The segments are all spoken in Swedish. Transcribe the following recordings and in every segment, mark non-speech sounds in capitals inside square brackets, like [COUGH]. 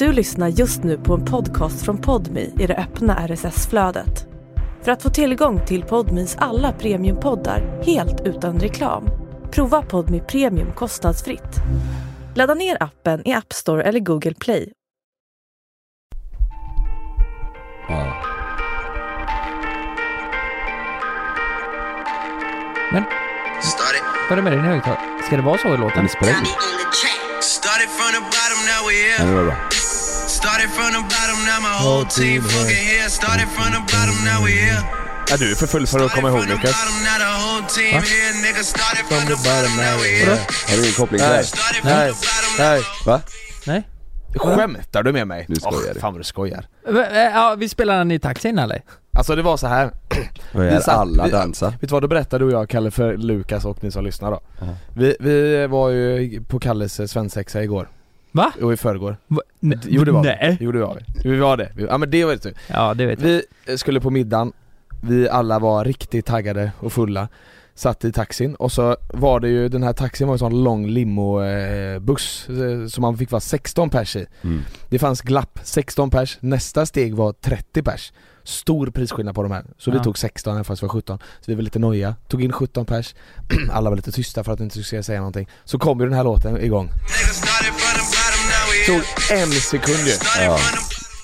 Du lyssnar just nu på en podcast från Podmi i det öppna RSS-flödet. För att få tillgång till Podmis alla premiumpoddar helt utan reklam, prova Podmi Premium kostnadsfritt. Ladda ner appen i App Store eller Google Play. Ja. Men, vad är det med din högtalare? Ska det vara så i låten? Den we here. Ja, det var bra. Started from the bottom, now my whole team fucking here. Started from the bottom, now we here. Ja, du är för full för att komma ihåg Lukas. From the bottom, now we here. Har du ingen koppling till Nej. bottom, Nej. Va? Nej? Skämtar du med mig? Nu skojar du. Fan vad du skojar. Eh, Ja, vi spelar den i taxin eller? Alltså det var så här. [CLEARS THROAT] Vi är satt- alla vi- dansa? Vet du vad, då berättade du och jag Kalle för Lukas och ni som lyssnar då. Aha. Vi, vi var ju på Kalles eh, svensexa igår. Va? Och i förrgår. Va? Jo det var Nej. vi. Jo det var vi. Vi var det. Vi- Ja men det var det. Ja, det vet jag. Vi skulle på middagen, vi alla var riktigt taggade och fulla Satt i taxin och så var det ju, den här taxin var en sån lång limobuss eh, som man fick vara 16 pers i Mm. Det fanns glapp, 16 pers, nästa steg var 30 pers Stor prisskillnad på de här, så vi Ja. tog 16 även fast vi var 17 Så vi var lite noja, tog in 17 pers [CLEARS THROAT] Alla var lite tysta för att inte skulle säga någonting Så kom ju den här låten igång Tog en sekund ju Ja.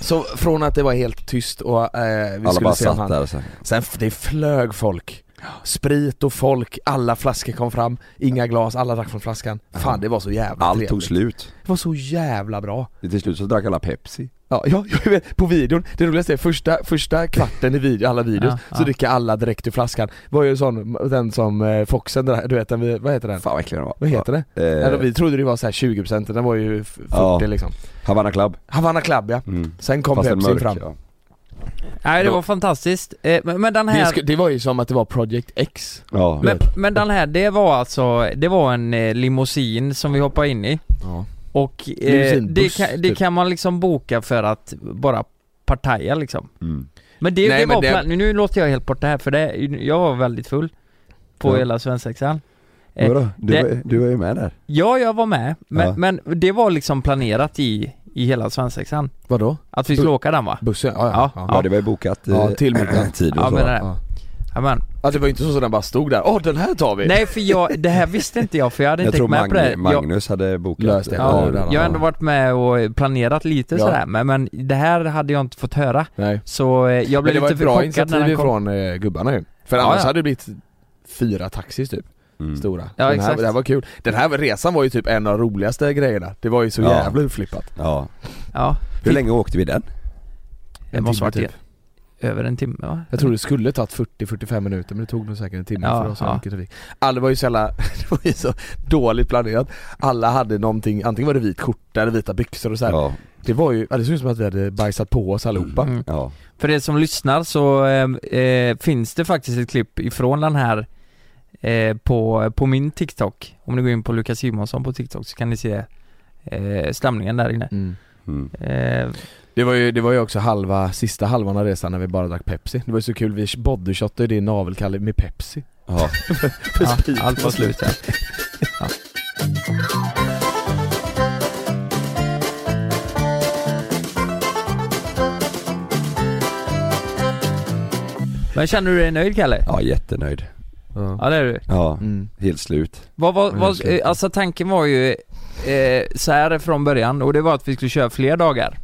Så från att det var helt tyst och eh, vi Alla skulle bara se satt han där och så. Sen f- det flög folk Sprit och folk, alla flaskor kom fram, inga glas, alla drack från flaskan Fan det var så jävla Allt trevligt. tog slut. Det var så jävla bra Till slut så drack alla Pepsi. Ja, ja jag vet, på videon, det roligaste är första, första kvarten i video, alla videos, Ja, så ja. dricker alla direkt ur flaskan var ju sån, den som eh, Foxen, där, du vet den, vad heter den? Fan vad äcklig den var. Vad heter det? Eh, Eller, vi trodde det var så här 20% den var ju f- 40 Ja. liksom Havana Club. Havanna Club ja, Mm. sen kom Fast Pepsi mörk, fram ja. Nej, det var fantastiskt. Eh, Men, men den det, här... sk- det var ju som att det var Project X Ja. Men, men den här, det var alltså, det var en eh, limousin som vi hoppade in i Ja, och eh, det, kan, det typ. kan man liksom boka för att bara partaja liksom Mm. Men det, Nej, det var det- plan- nu låter jag helt borta här för det, jag var väldigt full På Ja. hela svensexan Eh, Vadå? Du, det- var, du var ju med där. Ja, jag var med, men, Ja. men det var liksom planerat i, i hela svensexan vadå? Att vi skulle åka den va? Bussen? Ja, Ja. ja, Ja, det var ju bokat Ja, eh, till middag. [CLEARS THROAT] tid och så. men. Amen. Ja det var inte så att den bara stod där, åh den här tar vi! Nej för jag, det här visste inte jag för jag hade Jag inte tror tänkt med på det Mag- jag, Magnus hade bokat. Löst det. Ja, jag har ändå varit med och planerat lite Ja. sådär men, men det här hade jag inte fått höra Nej. Så eh, jag blev det var lite ett bra chockad när initiativ ifrån eh, gubbarna ju. För Ja, annars ja. hade det blivit fyra taxis typ, Mm. stora. Ja, den här, exakt. det här var kul. Den här resan var ju typ en av de roligaste grejerna. Det var ju så Ja. jävla uppflippat. Ja. Ja, Hur länge åkte vi den? det En måste timme varit typ. Över en timme va? Jag tror det skulle tagit 40-45 minuter men det tog nog säkert en timme Ja, för oss ja. mycket trafik. Alla var ju så jävla, [LAUGHS] det var ju så dåligt planerat. Alla hade någonting, antingen var det vit skjorta eller vita byxor och så här. Ja. Det var ju, ja, det såg ut som att vi hade bajsat på oss allihopa. Mm. Ja. För er som lyssnar så eh, eh, finns det faktiskt ett klipp ifrån den här eh, på, på min TikTok Om ni går in på Lukas Simonsson på TikTok så kan ni se eh, stämningen där inne Mm. Mm. eh, Det var ju, det var ju också halva, sista halvan av resan när vi bara drack Pepsi. Det var ju så kul, vi bodyshottade din navelkalle med Pepsi. Ja. [LAUGHS] För ja, Allt var slut ja. ja. Men känner du dig nöjd Kalle? ja, jättenöjd. Ja. Ja det är du Ja, Mm. helt slut. Vad, vad, vad, eh, alltså tanken var ju eh, så här från början och det var att vi skulle köra fler dagar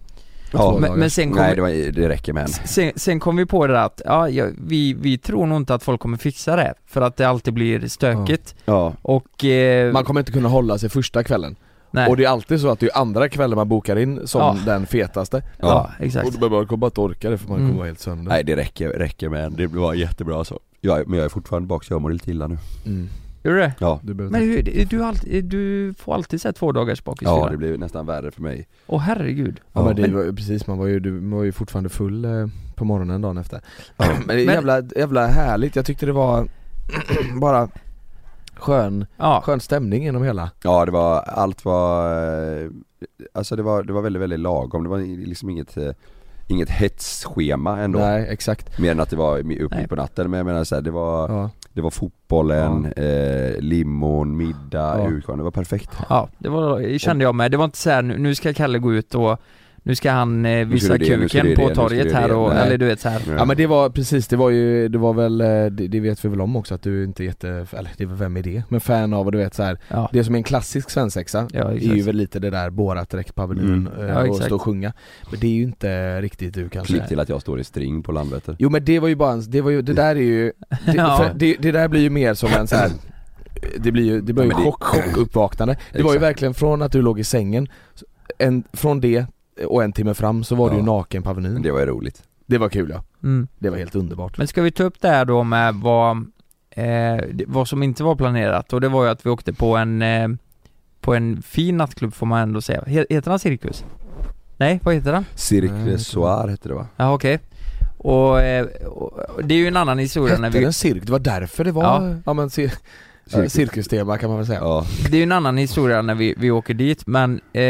Ja. men, men sen kom, Nej, det, var, det räcker med en. sen, sen kom vi på det där att, ja, vi, vi tror nog inte att folk kommer fixa det för att det alltid blir stökigt Ja. och... Eh, Man kommer inte kunna hålla sig första kvällen. nej. Och det är alltid så att det är andra kvällen man bokar in som Ja. den fetaste. ja, Ja. exakt. Och då man kommer bara inte orka det för man Mm. kommer vara helt sönder. Nej, det räcker, räcker med en. Det var jättebra så. Jag, men jag är fortfarande bak så jag mår lite illa nu. Mm. Gör du det? Ja. Du behöver Men hur, du, har alltid, du får alltid säga två dagars bakisfylla? Ja, det blev nästan värre för mig. Åh herregud. Ja, men det var ju precis, man var ju, du var ju fortfarande full eh, på morgonen dagen efter. Ja. [CLEARS THROAT] Men det är Men- jävla, jävla härligt, jag tyckte det var [CLEARS THROAT] bara skön, Ja, skön stämning genom hela. Ja, det var, allt var, eh, alltså det var, det var väldigt, väldigt lagom. Det var liksom inget, eh, inget hetsschema ändå. Nej exakt. Mer än att det var uppe mitt på natten, men jag menar så här, det var, Ja. Det var fotbollen, eh, limon, middag, Ja. utgång, det var perfekt. ja det var, kände jag med. Det var inte så här, nu nu ska Kalle gå ut och nu ska han eh, visa det, kuken du på det, torget här det. och, Nej. eller du vet så här. Ja men det var precis, det var ju, det var väl, eh, det, det vet vi väl om också att du inte är jätte, eller det väl vem är det? Men fan av, och du vet så här, Ja, det som är en klassisk svensexa ja är ju väl lite det där Borat direkt på Mm. eh, Ja, och stå och sjunga Men det är ju inte riktigt du kanske Klipp till att jag står i string på Landvetter Jo men det var ju bara en, det var ju, det där är ju, det, [LAUGHS] Ja. för det, det där blir ju mer som en så här. Det blir ju, det blir ju Ja, det- chock, chockuppvaknande Det var ju verkligen från att du låg i sängen, en, från det och en timme fram så var du ju Ja. naken på Avenyn det var ju roligt Det var kul ja, Mm. det var helt underbart Men ska vi ta upp det här då med vad, eh, vad som inte var planerat och det var ju att vi åkte på en, eh, på en fin nattklubb får man ändå säga. He- Heter den Cirkus? Nej, vad heter den? Cirque det Soir hette det va? Ja okej. Och, eh, och det är ju en annan historia när Hette vi, den cirk? Det var därför det var, Ja. ja, men ja, Cirkus. cirkustema kan man väl säga Ja, det är ju en annan historia när vi, vi åker dit men eh,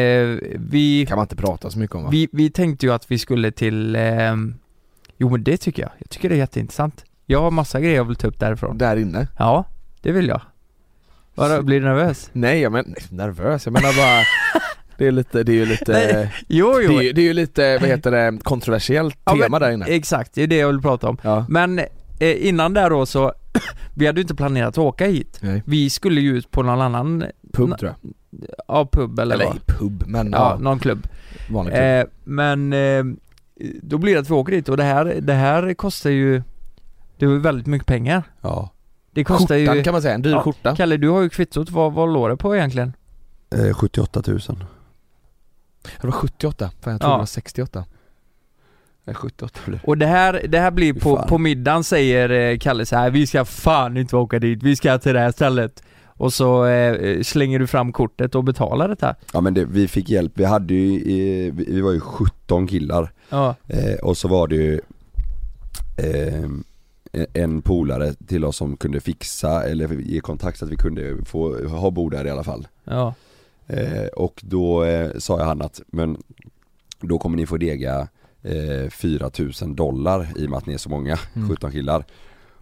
vi, kan man inte prata så mycket om va? vi, vi tänkte ju att vi skulle till, eh, jo men det tycker jag. Jag tycker det är jätteintressant. Jag har massa grejer jag vill ta upp därifrån. Där inne? Ja, det vill jag. Vadå, blir du nervös? Nej jag men, nervös, jag menar bara [LAUGHS] Det är lite, det är ju lite, Nej, Jo, det jo. är, ju- det är ju lite, vad heter det, kontroversiellt Ja, tema men- där inne Exakt, det är det jag vill prata om. Ja, Men eh, innan där då så, [COUGHS] vi hade ju inte planerat att åka hit. nej, Vi skulle ju ut på någon annan, pub tror jag ja pub eller, Eller vad. pub, men Ja, ja, någon klubb. vanlig pub Eh, men eh, då blir det att vi åker dit och det här, det här kostar ju, det är ju väldigt mycket pengar. ja Det kostar Skjortan ju, kan man säga, en dyr Ja, skjorta Kalle du har ju kvittot, vad, vad låg det på egentligen? eh, 78 000 Det var 78, fan jag tror Ja. det var 68 Nej 78 blev det Och det här, det här blir på, på middagen säger eh, Kalle så här: vi ska fan inte åka dit, vi ska till det här stället. Och så eh, slänger du fram kortet och betalar detta. Ja men det, vi fick hjälp, vi hade ju, eh, vi var ju 17 killar. Ja, eh, och så var det ju eh, en polare till oss som kunde fixa eller ge kontakt så att vi kunde få ha bord där i alla fall. Ja, eh, Och då sa jag han att, men då kommer ni få dega eh, 4000 dollar i och med att ni är så många, Mm. 17 killar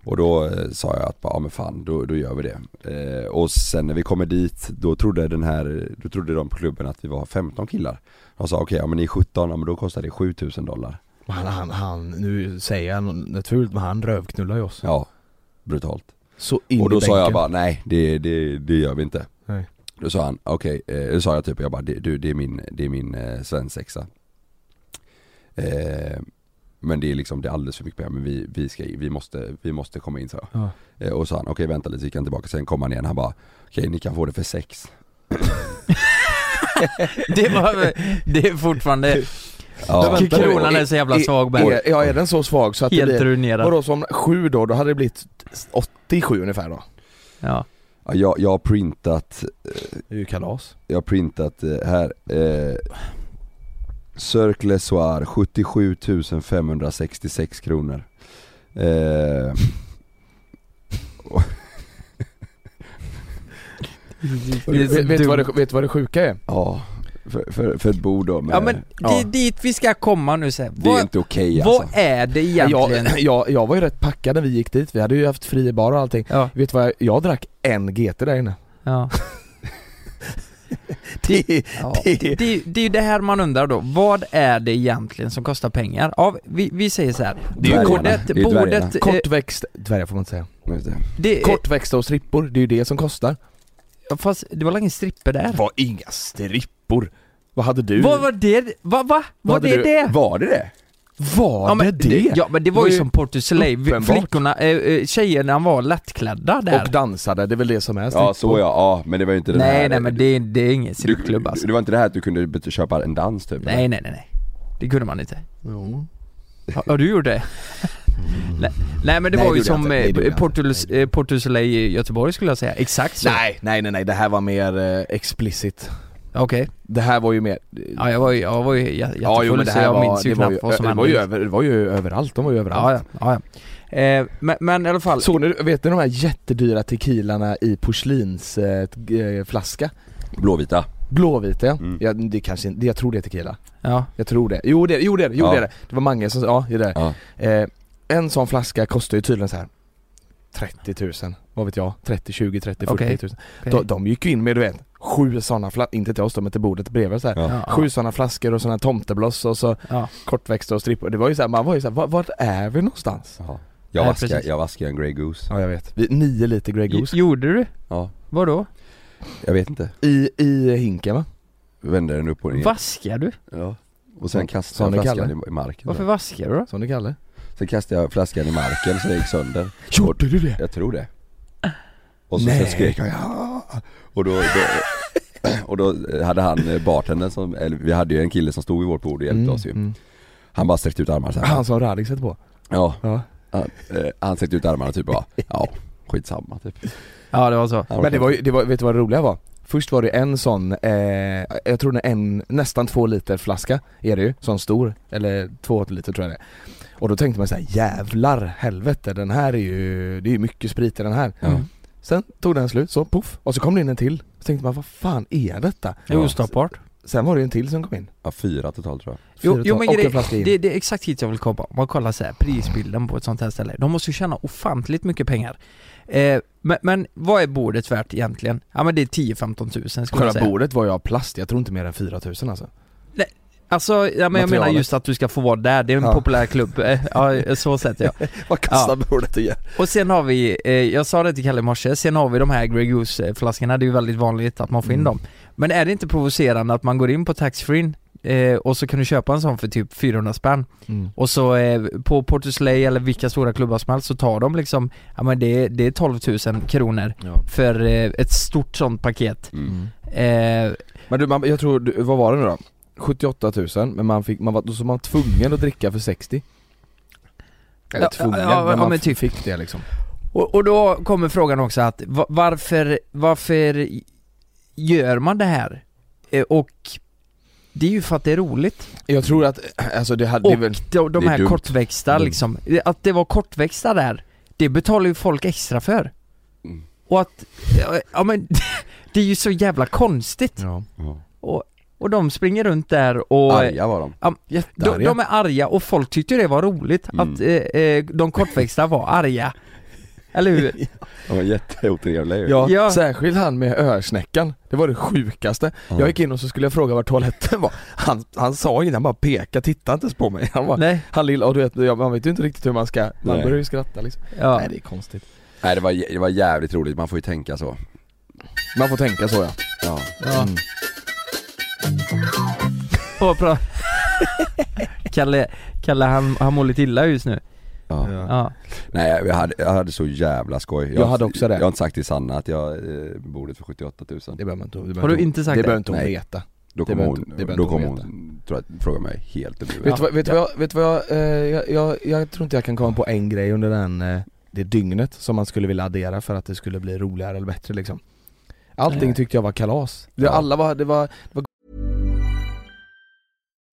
och då eh, sa jag att, ja men fan, då, då gör vi det. Eh, och sen när vi kommer dit, då trodde den här, då trodde de på klubben att vi var 15 killar. De sa okej, ja men ni är 17, ja men då kostar det 7000 dollar. han, han, han, nu säger jag något fult men han rövknullar ju oss Ja, brutalt. Så in och då sa jag bara, nej det, det, det gör vi inte. Nej. Då sa han, okej, eh, då sa jag typ, jag bara, det, du, det är min, det är min eh, svensexa. Eh, men det är liksom, det är alldeles för mycket pengar, men vi, vi, ska, vi, måste, vi måste komma in så. Ja. Eh, och så han, okej vänta lite, så gick han tillbaka, sen kom han igen, han bara, okej ni kan få det för sex. [LAUGHS] det var, det är fortfarande, Ja, vänta kronan är så jävla svag Är, ja är den så svag så att det helt blir, ruinerad. vadå som sju då, då hade det blivit 87 ungefär då? Ja. ja, jag, jag har printat, Det är ju kalas jag har printat eh, här, eh, Circle Soir 77 566 kronor. Eh, så vet, vet, du vad det, vet vad sjuka är? ja, för, för, för ett bord då med, Ja men det Ja. är dit vi ska komma nu sen. det är Vad, inte okej vad alltså. är det egentligen? Jag, [LAUGHS] jag, jag var ju rätt packad när vi gick dit, vi hade ju haft fri bar och allting Ja, Vet du vad, jag, jag drack en GT där inne ja. [LAUGHS] [LAUGHS] Det, Ja, det, det, det, är ju det här man undrar då, vad är det egentligen som kostar pengar? Ja, vi, vi säger så här. Det är bordet, det är bordet, eh, kortväxt, dvärgar får man inte säga det. det, Kortväxta och strippor, det är ju det som kostar fast det var väl ingen stripper där? Det var inga strippor Vad hade du? Vad var det? Va, va? Var hade det du- det? Var det det? Var Ja men, det det? ja men det var var ju ju som Port du Soleil, uppenbart. flickorna, äh, tjejerna var lättklädda där Och dansade, det är väl det som är Ja så ja, ja men det var ju inte den Nej här nej men det, det är ingen strippklubb alltså Det var inte det här att du kunde köpa en dans typ? Nej nej nej nej Det kunde man inte Jo. Har, har du gjort det? [LAUGHS] nej, nej men det Nej, var det ju som. Nej, det eh, du Soleil i Göteborg skulle jag säga, exakt så Nej, nej nej nej, det här var mer eh, explicit Okej, Det här var ju mer ja jag var ju, jag var ju jä- jättefull Ja jo men det så här jag var, minns ju det var knappt ju, vad som det hände var ju, över, det var ju överallt, de var ju överallt Ja ja, ja, ja. Eh, men, men i alla fall, Såg ni, vet ni de här jättedyra tequilarna i porslinsflaska? Eh, flaska? Blåvita? Blåvita ja. Mm. ja det kanske inte, jag tror det är tequila ja, Jag tror det, jo det, jo det, jo Ja. det är det Det var Mange som, ja det är det Ja. eh, En sån flaska kostar ju tydligen så här 30 000, vad vet jag? 30, 20, 30, 40 Okej. 000 okej. de, de gick ju in med du vet sju sådana flaskor, inte till oss då men till bordet bredvid så här. Ja. Ja. Sju sådana flaskor och sådana tomtebloss och så Ja. kortväxter och strippor. Det var ju såhär, man var ju såhär, vart, vart är vi någonstans? Jaha. Jag Nej, vaskar en Grey Goose Ja jag vet. Vi, nio liter Grey Goose. Gjorde du? Ja, Vadå? jag vet inte I, i hinken va? Vände den upp och ner Vaskar du? Ja Och sen kastade jag flaskan i, i marken Varför då. vaskar du då? Som det kallar Sen kastade jag flaskan i marken så det gick sönder Gjorde du det? Jag tror det Och så Nej. sen skrek jag ja Och då, då [LAUGHS] Och då hade han eh, bartendern som, eller vi hade ju en kille som stod vid vårt bord och hjälpte oss ju mm. Han bara sträckte ut armarna så här. Han som sätter på Ja, Ja. han, eh, han sträckte ut armarna typ bara, ja skitsamma typ Ja det var så. Men det var ju, det var, vet du vad det roliga var? Först var det en sån, eh, jag tror det är en, nästan två liter flaska är det ju, sån stor, eller två liter tror jag det är. Och då tänkte man så här: jävlar helvete den här är ju, det är ju mycket sprit i den här. Mm. Sen tog den slut, så poff, och så kom det in en till. Så tänkte man vad fan är detta? Det är ostoppbart. Sen var det en till som kom in. Ja, fyra totalt tror jag Jo, Fyra jo ton- men in. det, det är exakt hit jag vill komma. Om man kollar så här, prisbilden på ett sånt här ställe. De måste ju tjäna ofantligt mycket pengar. Eh, men, men vad är bordet värt egentligen? Ja men det är 10-15 tusen skulle jag Själva säga. bordet var ju av plast, jag tror inte mer än 4000 alltså. Alltså, ja, men jag menar just att du ska få vara där, det är en Ja. populär klubb. Eh, Ja, så sett ja. [LAUGHS] Vad kostar bordet igen? Och sen har vi, eh, jag sa det till Kalle i morse, sen har vi de här Grey Goose flaskorna, det är ju väldigt vanligt att man får in Mm. dem. Men är det inte provocerande att man går in på taxfree eh, och så kan du köpa en sån för typ 400 spänn Mm. och så eh, på Portuslay eller vilka stora klubbar som helst så tar de liksom, ja men det, det är 12 000 kronor Ja. för eh, ett stort sånt paket. mm. Eh, Men du, jag tror, du, vad var det nu då? 78 000, men man fick, man var, då så man tvungen att dricka för 60 Eller Ja, tvungen, ja, ja, men man men typ. fick det liksom och, och då kommer frågan också att va- varför, varför gör man det här? Eh, och det är ju för att det är roligt. Jag tror att, alltså det hade Och väl, de, de här dumt. kortväxta Dumt. liksom, att det var kortväxta där, det betalar ju folk extra för. Mm. Och att, ja, ja men [LAUGHS] det är ju så jävla konstigt. ja. Ja. Och, och de springer runt där och Arga var de Ja, ja, de, Jättearga. de är arga och folk tyckte det var roligt Mm. att eh, eh, de kortväxta var arga. Eller hur? [LAUGHS] De var jätteotrevliga ju Ja, Ja. särskilt han med örsnäckan, det var det sjukaste Ja. Jag gick in och så skulle jag fråga var toaletten var Han, han sa innan, han bara pekade, tittade inte ens på mig Han, var, Nej, han lilla, och du vet, man vet ju inte riktigt hur man ska, man Nej. börjar ju skratta liksom ja. Nej det är konstigt Nej det var, det var jävligt roligt, man får ju tänka så Man får tänka så ja Ja, ja. Mm. Och bra. Kalle, Kalle han, han mår lite illa just nu. ja. Ja. Nej jag hade, jag hade så jävla skoj Jag hade också det. Jag har inte sagt till Sanna att jag eh, bordet för 78 000 Det behöver man inte, det behöver Har du inte sagt det? det? behöver inte hon Nej. veta Då det kommer behöver hon, det behöver då inte hon kommer hon, tror jag, fråga mig helt över Vet du vad, vet du vad, jag- vet du vad jag, eh, jag, jag, jag tror inte jag kan komma på en grej under den, eh, det dygnet som man skulle vilja addera för att det skulle bli roligare eller bättre liksom Allting tyckte jag var kalas, det, Ja. alla var, det var,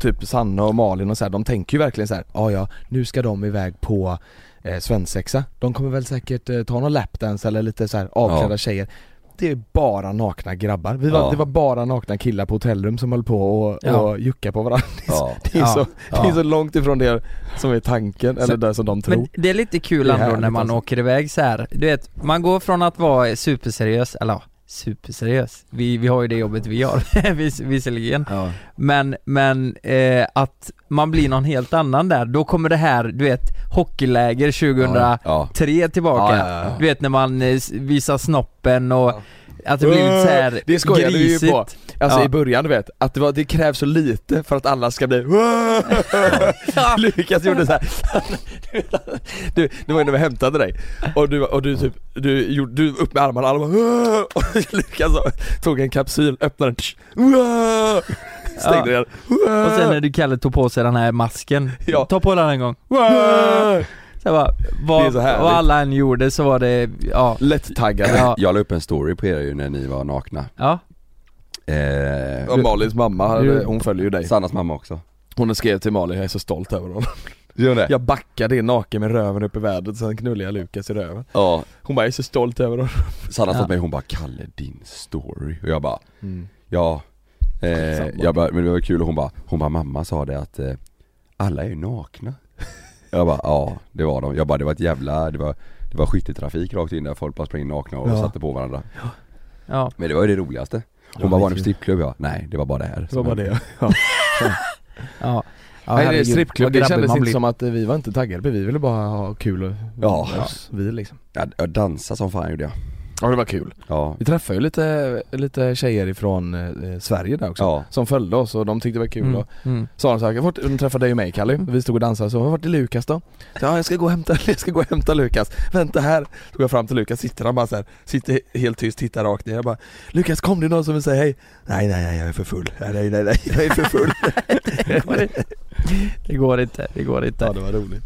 typ Sanna och Malin och så här, de tänker ju verkligen så här, ja ja, nu ska de iväg på eh, svensexa De kommer väl säkert eh, ta någon lapdance eller lite så här avklädda Ja. tjejer Det är bara nakna grabbar, Vi var, Ja. det var bara nakna killar på hotellrum som höll på och, Ja. och jucka på varandra ja, [LAUGHS] Det är, Ja. så, det är Ja. så långt ifrån det som är tanken, eller det som de tror Men det är lite kul ändå när man alltså. åker iväg så här. Du vet, man går från att vara superseriös, eller superseriös. Vi, vi har ju det jobbet vi [LAUGHS] vis, visserligen. ja. Men, men eh, att man blir någon helt annan där, då kommer det här, du vet, hockeyläger 2003 ja. tillbaka. Ja, ja. Du vet när man eh, visar snoppen och Att det blir lite såhär Det skojade vi ju på, alltså Ja. i början du vet, att det, var, det krävs så lite för att alla ska bli Lukas [LAUGHS] gjorde såhär [LAUGHS] du, Det var ju när vi hämtade dig. Och du, och du typ, du gjorde, du upp med armarna, alla bara och [LAUGHS] Lukas tog en kapsyl, öppnade den, stängde den Och sen när du Kalle tog på sig den här masken, Ja. ta på den en gång. Så bara, vad, så vad alla än gjorde så var det, ja. Lätt-taggade. Ja. Jag la upp en story på er ju när ni var nakna. Ja, eh, Och Malins mamma, Du- hon följer ju dig. Sannas mamma också. Hon skrev till Malin, jag är så stolt över honom. Gör det? Jag backade in naken med röven upp i vädret, sen knullade jag Lukas i röven. Ja, Hon bara, jag är så stolt över honom. Sanna sa Ja. till mig, hon bara 'Kalle din story' och jag bara mm. Ja, eh, jag bara, men det var kul och hon bara, hon bara mamma sa det att eh, alla är ju nakna Jag bara ja, det var de. Jag bara det var ett jävla, det var, det var skytteltrafik rakt in där folk bara sprang nakna och Ja. satte på varandra ja. Men det var ju det roligaste Hon Ja, bara var skitkul. strippklubb? Ja, nej det var bara det här Det var bara det ja. [LAUGHS] ja. ja Nej det strippklubb, det kändes inte blir. som att vi var inte taggade, vi ville bara ha kul och Ja. vi liksom Jag, jag dansade som fan gjorde jag Ja det var kul. Ja, Vi träffade ju lite, lite tjejer ifrån eh, Sverige där också ja, Som följde oss och de tyckte det var kul Mm, och mm. sa de så här, "Jag har varit- de träffade dig och mig Kalle, vi stod och dansade så, vart är Lukas då? Så, ja jag ska gå och hämta, [LAUGHS] jag ska gå och hämta Lukas, vänta här. Så går jag fram till Lukas, sitter han bara så här, sitter helt tyst, tittar rakt ner, jag bara Lukas kom det är någon som vill säga hej? Nej nej nej jag är för full, nej nej nej, jag är för full. Det, går inte. det går inte, det går inte. Ja det var roligt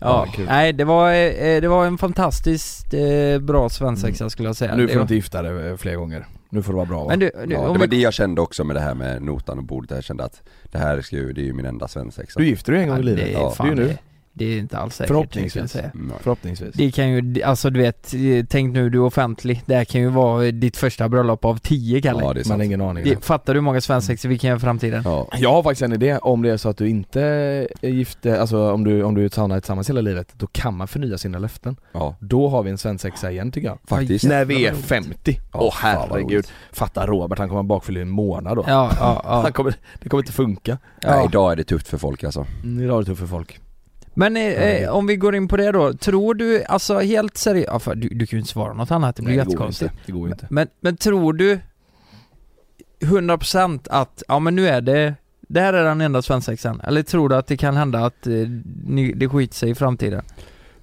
Ja, Ja, nej det var, eh, det var en fantastiskt eh, bra svensexa skulle jag säga. Nu får du inte gifta dig eh, fler gånger, nu får det vara bra va? Men du, du ja om det vi- var det jag kände också med det här med notan och bordet, jag kände att det här ska ju, det är ju min enda svensexa. Du gifter dig en gång i livet, det, är ja, fan, det är ju nu, det, är inte alls säkert Förhoppningsvis. säga. Mm, förhoppningsvis Det kan ju, alltså du vet, eh, tänk nu du är offentlig, det här kan ju vara ditt första bröllop av tio Kalle. Ja det är Man sant har ingen aning det, fattar du hur många svensexor vi kan göra i framtiden? Ja, Jag har faktiskt en idé, om det är så att du inte är gift, alltså om du, om du stannar tillsammans hela livet, då kan man förnya sina löften. ja Då har vi en svensexa igen tycker jag. faktiskt När vi är jävlar vad 50. Ja, Åh vad herregud. Fatta Robert, han kommer bakfylla i en månad då. Ja, ja, ja. [LAUGHS] Han kommer, det kommer inte funka. Nej ja. idag är det tufft för folk alltså Mm, idag är det tufft för folk. Men eh, eh, om vi går in på det då, tror du, alltså helt seriöst, ja, för du, du kan ju inte svara något annat, det blir Nej, det går jättekonstigt. inte. Det går inte. Men, men tror du 100% att, ja men nu är det, det här är den enda svensexan? Eller tror du att det kan hända att eh, ni, det skiter sig i framtiden?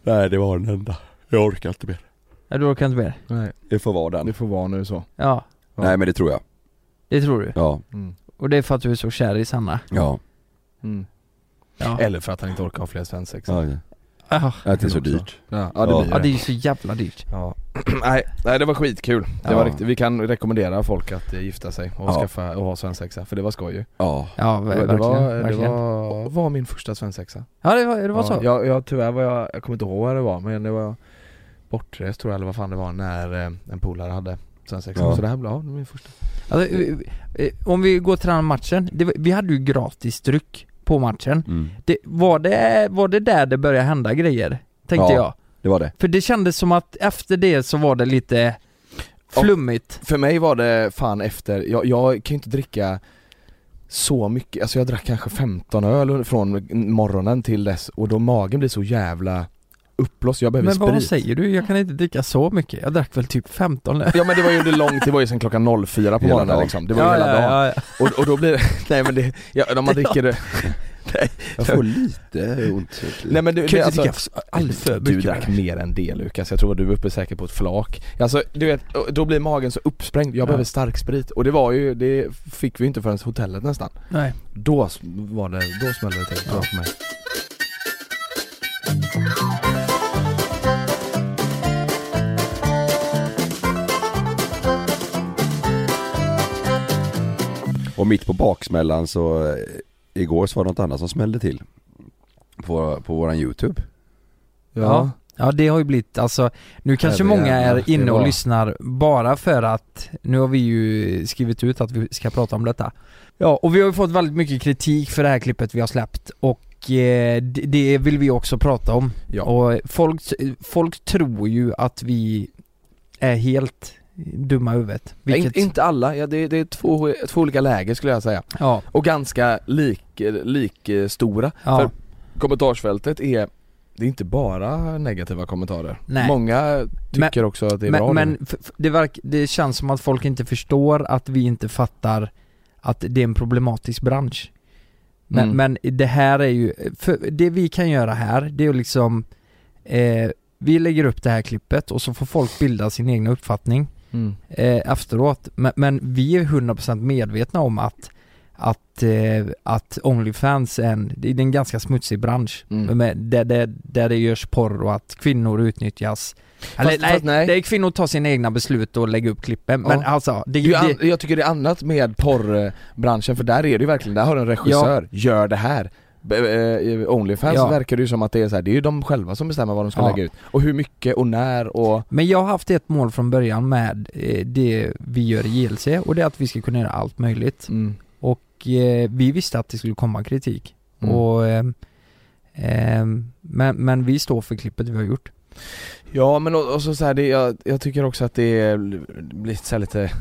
Nej det var den enda, jag orkar inte mer Ja, du orkar inte mer? Nej, Det får vara den det får vara nu så. Ja, Ja. Nej men det tror jag, det tror du? ja, Mm. Och det är för att du är så kär i Sanna? ja, Mm. Ja, Eller för att han inte orkar ha fler svensexor. ja, ja. ja det är så dyrt Ja, ja det Ja. blir ja det. det är ju så jävla dyrt. Ja. [CLEARS THROAT] nej, nej det var skitkul. Det Ja. var riktigt. Vi kan rekommendera folk att eh, gifta sig och Ja. skaffa och ha svensexa, för det var skoj ju. Ja, Ja, Det, ver- var- det, verkligen, var, det verkligen. var, var min första svensexa. Ja det var, det var ja, så? Jag, jag, tyvärr var jag, jag kommer inte ihåg vad det var men det var bortrest tror jag eller vad fan det var när eh, en polare hade svensexa. Ja. Så det här blev, ja, det var min första. Alltså, eh, om vi går till den här matchen, det, var- vi hade ju gratis dryck på matchen. mm. Det, var, det, var det där det började hända grejer? Tänkte Ja. jag. det var det För det kändes som att efter det så var det lite flummigt. För mig var det fan efter, jag, jag kan ju inte dricka så mycket, alltså jag drack kanske 15 öl från morgonen till dess och då magen blir så jävla uppblåst, jag behöver Men vad sprit. säger du? Jag kan inte dricka så mycket. Jag drack väl typ 15 Ja men det var ju under lång tid, det var ju sen klockan 04 på Hela morgonen liksom, det var ju hela dagen. ja, ja. Och, och då blir det, [LAUGHS] nej men det, ja, när man [LAUGHS] dricker det Jag får lite ont Nej men du, Kan det, alltså, dricka alldeles för du mycket. drack mer än det Lukas, jag tror att du är uppe säkert på ett flak Alltså du vet, då blir magen så uppsprängd, jag Ja. behöver stark sprit och det var ju, det fick vi inte förrän hotellet nästan Nej. Då var det, då smällde det till bra för mig Och mitt på baksmällan så, eh, igår så var det något annat som smällde till På, på våran youtube Ja. Ja det har ju blivit, alltså nu kanske Herre många är inne och lyssnar bara för att, nu har vi ju skrivit ut att vi ska prata om detta. Ja, och vi har ju fått väldigt mycket kritik för det här klippet vi har släppt och eh, det, det vill vi också prata om. Ja. Och folk, folk tror ju att vi är helt dumma huvudet. Vilket, inte, inte alla, ja, det, det är två, två olika läger skulle jag säga ja, Och ganska lik, lik eh, stora ja, För kommentarsfältet är det är inte bara negativa kommentarer. Nej. Många tycker också att det är men, bra men det, verk, det känns som att folk inte förstår att vi inte fattar att det är en problematisk bransch. Men, Mm. men det här är ju, det vi kan göra här, det är ju liksom eh, Vi lägger upp det här klippet och så får folk bilda sin egna uppfattning Mm. eh, efteråt. Men, men vi är 100% medvetna om att att, eh, att Onlyfans är en, det är en ganska smutsig bransch. Mm. Med, där, där, där det görs porr och att kvinnor utnyttjas. Eller, Fast- nej, fast nej. det är kvinnor tar sina egna beslut och lägger upp klippen. Men Ja. alltså, det, Det an- jag tycker det är annat med porrbranschen för där är det ju verkligen, där har en regissör, gör det här Onlyfans Ja. verkar det ju som att det är så här, det är ju de själva som bestämmer vad de ska Ja. lägga ut Och hur mycket och när och men jag har haft ett mål från början med eh, det vi gör i JLC och det är att vi ska kunna göra allt möjligt. mm. Och eh, vi visste att det skulle komma kritik. Mm. Och, ehm, ehm, men, men vi står för klippet vi har gjort. Ja men och, och så, så här, det, jag, jag tycker också att det blir så lite,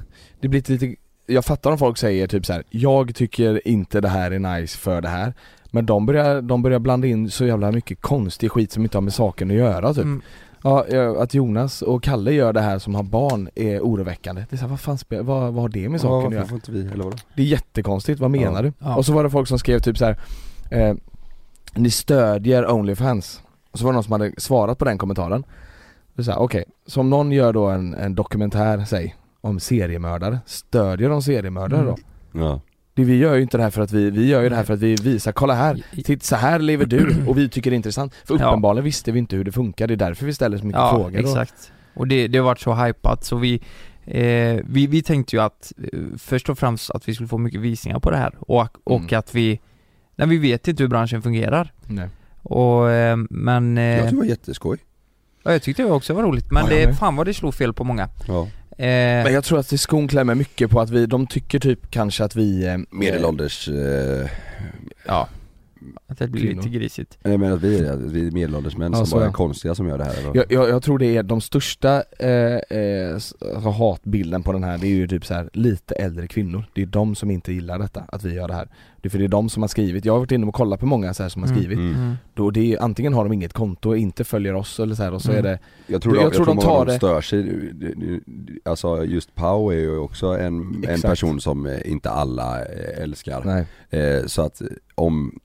det blir lite Jag fattar om folk säger typ så här: jag tycker inte det här är nice för det här Men de börjar, de börjar blanda in så jävla mycket konstig skit som inte har med saken att göra typ Mm. Ja, ja, att Jonas och Kalle gör det här som har barn är oroväckande. Det är så här, vad fan vad, vad har det med Ja, saken att varför göra? inte vi, eller vadå? Det är jättekonstigt, vad menar Ja. du? Ja. Och så var det folk som skrev typ så här. Eh, Ni stödjer Onlyfans Och så var det någon som hade svarat på den kommentaren Det är så här, okej, så om någon gör då en, en dokumentär, säg Om seriemördare, stödjer de seriemördare Mm. då? Ja, Det, vi gör ju inte det här för att vi, vi gör ju det här för att vi visar, kolla här, I- titt, så här lever du [CLEARS THROAT] och vi tycker det är intressant För Ja. uppenbarligen visste vi inte hur det funkar, det är därför vi ställer så mycket Ja, frågor och, exakt. Och det, det har varit så hypat så vi, eh, vi, vi tänkte ju att eh, först och främst att vi skulle få mycket visningar på det här och, och Mm. att vi, när vi vet inte hur branschen fungerar. Nej. Och, eh, men, eh, jag tycker det var jätteskoj ja, jag tyckte det också var roligt men Ja, det, fan vad det slog fel på många. Ja, Eh, Men jag tror att det skon klämmer mycket på att vi, de tycker typ kanske att vi eh, medelålders, eh, ja, att det blir Kvinnor. lite grisigt. jag menar att vi är, att vi är medelålders män Ja, som bara ja. är konstiga som gör det här eller? Jag, jag, jag tror det är de största eh, eh, s- alltså hatbilden på den här, det är ju typ så här lite äldre kvinnor. Det är de som inte gillar detta, att vi gör det här. Det är för det är de som har skrivit, jag har varit inne och kollat på många så här som har Mm. skrivit. Mm. Mm. Då det är, antingen har de inget konto, inte följer oss eller så här, och så Mm. är det Jag tror, Jag jag, jag tror de många tar dem det- stör sig, alltså just Pau är ju också en, en Exakt. person som eh, inte alla eh, älskar. nej. Eh, så att om,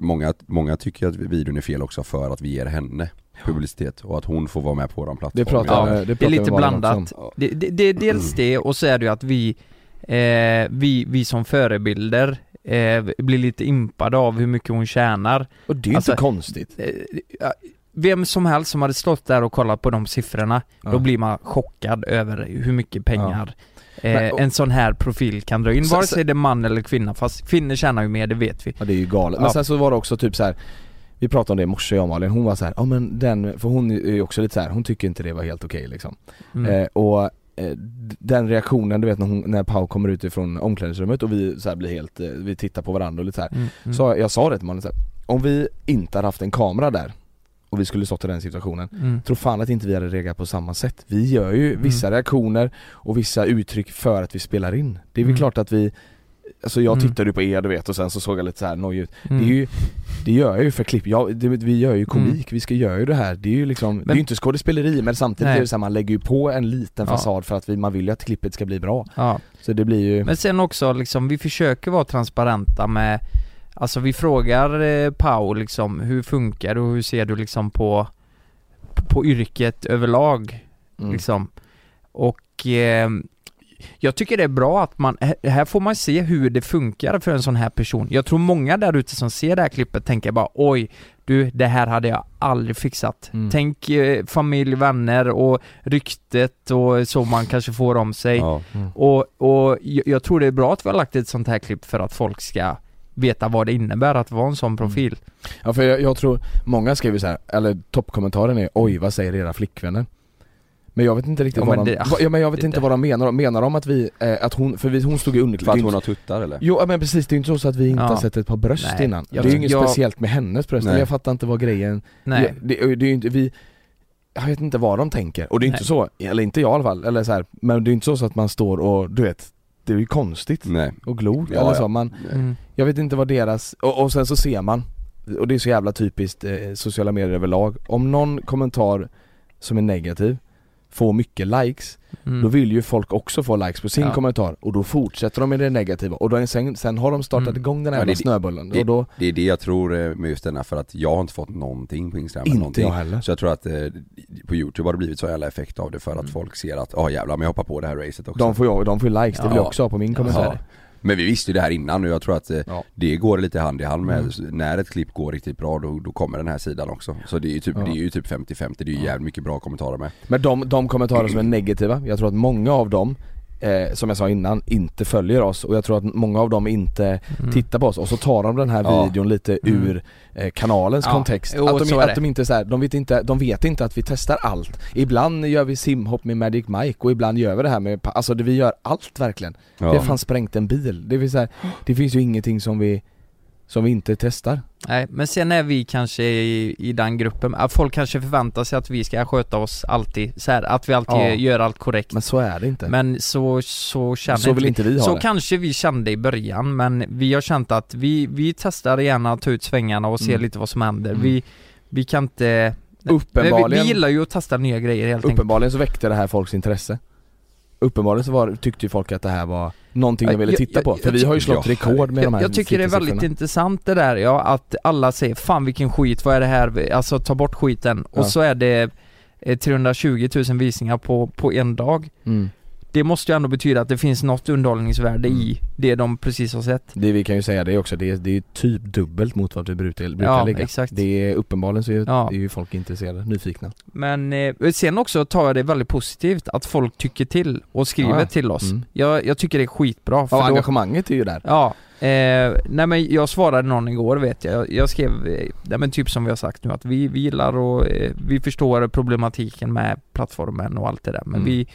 många, många tycker att videon är fel också för att vi ger henne publicitet och att hon får vara med på våran plattform. Det pratar Ja, det Det pratar är lite blandat. Det, det, det är dels det och så är det ju att vi, eh, vi, vi som förebilder eh, blir lite impade av hur mycket hon tjänar. Och det är ju Alltså, inte konstigt. Eh, ja, Vem som helst som hade stått där och kollat på de siffrorna, Ja. då blir man chockad över hur mycket pengar eh, Men- och- en sån här profil kan dra in, Så- vare så- sig det är man eller kvinna, fast kvinnor tjänar ju mer, det vet vi. Ja det är ju galet. Men Ja. sen så var det också typ så här. Vi pratade om det i morse jag och Malin, hon var så här, ja men den, för hon är ju också lite så här, hon tycker inte det var helt okej liksom. Mm. Eh, och eh, den reaktionen du vet när, hon, när Pau kommer ut ifrån omklädningsrummet och vi så blir helt, eh, vi tittar på varandra och lite så här. Mm, mm. Så jag sa det till Malin så här, om vi inte hade haft en kamera där och vi skulle stått i den situationen, Mm. tror fan att inte vi hade reagerat på samma sätt. Vi gör ju Mm. vissa reaktioner och vissa uttryck för att vi spelar in. Det är väl Mm. klart att vi Alltså jag Mm. tittade ju på er du vet och sen så såg jag lite så här nojig ut. Mm. Det är ju, det gör jag ju för klipp, ja, det, vi gör ju komik, vi ska göra ju det här, det är ju liksom, det är ju inte skådespeleri men samtidigt Nej. är det så här, man lägger ju på en liten Ja. fasad för att vi, man vill ju att klippet ska bli bra. Ja. Så det blir ju, Men sen också liksom, vi försöker vara transparenta med Alltså vi frågar eh, Pau liksom, hur funkar det och hur ser du liksom på På yrket överlag? Mm. liksom. Och eh, Jag tycker det är bra att man, här- får man se hur det funkar för en sån här person. Jag tror många där ute som ser det här klippet tänker bara oj Du, det här hade jag aldrig fixat. Mm. Tänk eh, familj, vänner och ryktet och så man kanske får om sig. Ja. och, och jag, jag tror det är bra att vi har lagt ett sånt här klipp för att folk ska veta vad det innebär att vara en sån profil. Ja för jag, jag tror, många skriver så här, eller toppkommentaren är oj vad säger era flickvänner? Men jag vet inte riktigt Ja, vad de, det- va- ja, men jag vet det- inte vad de menar, menar de att vi, eh, att hon, för vi, hon stod i underkläder För att Det är hon har tuttar eller? Jo ja, men precis, det är ju inte så att vi inte Ja. har sett ett par bröst Nej, innan jag Det är ju inget jag- speciellt med hennes bröst, Nej. men jag fattar inte vad grejen Nej. Ja, det, det är ju inte, vi Jag vet inte vad de tänker, och det är inte Nej. så, eller inte jag i alla fall, eller så här, men det är inte så, så att man står och, du vet Det är ju konstigt Nej. och glor Ja, eller så, man, Mm. jag vet inte vad deras, och, och sen så ser man och det är så jävla typiskt eh, sociala medier överlag, om någon kommentar som är negativ får mycket likes, Mm. då vill ju folk också få likes på sin Ja. kommentar och då fortsätter de med det negativa och då, sen, sen har de startat Mm. igång den här Ja, det- snöbollen det- och då, Det är det jag tror eh, med just denna för att jag har inte fått någonting på Instagram inte någonting. jag heller. Så jag tror att eh, på youtube har det blivit så jävla effekt av det för att Mm. folk ser att, ja jävlar men jag hoppar på det här racet också De får ju de får likes, det vill Ja. jag också ha på min kommentar. Ja. Men vi visste ju det här innan och jag tror att eh, Ja. det går lite hand i hand med, Mm. när ett klipp går riktigt bra då, då kommer den här sidan också. Så det är ju typ, Ja. det är ju typ 50-50, det är ju Ja. jävligt mycket bra kommentarer med. Men de, de kommentarer som är negativa, jag tror att många av dem eh, som jag sa innan, inte följer oss och jag tror att många av dem inte Mm. tittar på oss och så tar de den här Ja. videon lite Mm. ur kanalens Ja. kontext. Jo, att de, att de inte så här, de vet inte, de vet inte att vi testar allt. Ibland gör vi simhopp med Magic Mike och ibland gör vi det här med, alltså det, vi gör allt verkligen. Vi Ja. har fan sprängt en bil. Det, vill säga, det finns ju ingenting som vi, som vi inte testar. Nej, men sen är vi kanske i, i den gruppen, folk kanske förväntar sig att vi ska sköta oss alltid så här, att vi alltid Ja. gör allt korrekt. Men så är det inte. Men så, så känner så vill vi. inte vi ha Så det. kanske vi kände i början, men vi har känt att vi, vi testar gärna att ta ut svängarna och se Mm. lite vad som händer. Mm. Vi, vi kan inte... Vi, Uppenbarligen, vi gillar ju att testa nya grejer helt enkelt. uppenbarligen så väckte det här folks intresse. Uppenbarligen så var, tyckte ju folk att det här var någonting de ville jag- titta jag- på, för jag vi har ju slått rekord med de här Jag, tycker det är väldigt intressant det där ja, att alla säger 'Fan vilken skit, vad är det här?' Alltså ta bort skiten. Ja. Och så är det eh, 320 000 visningar på, på en dag. Mm. Det måste ju ändå betyda att det finns något underhållningsvärde Mm. i det de precis har sett. Det vi kan ju säga det också, det är, det är typ dubbelt mot vad vi brukar, brukar Ja, ligga. exakt. Det är uppenbarligen så är, Ja. är ju folk intresserade, nyfikna. Men eh, sen också tar jag det väldigt positivt att folk tycker till och skriver Ja. till oss. Mm. Jag, jag tycker det är skitbra för Ja, då, engagemanget är ju där. Ja, eh, nej men jag svarade någon igår vet jag, jag, jag skrev, eh, nej men typ som vi har sagt nu att vi, vi gillar och eh, vi förstår problematiken med plattformen och allt det där men Mm. vi,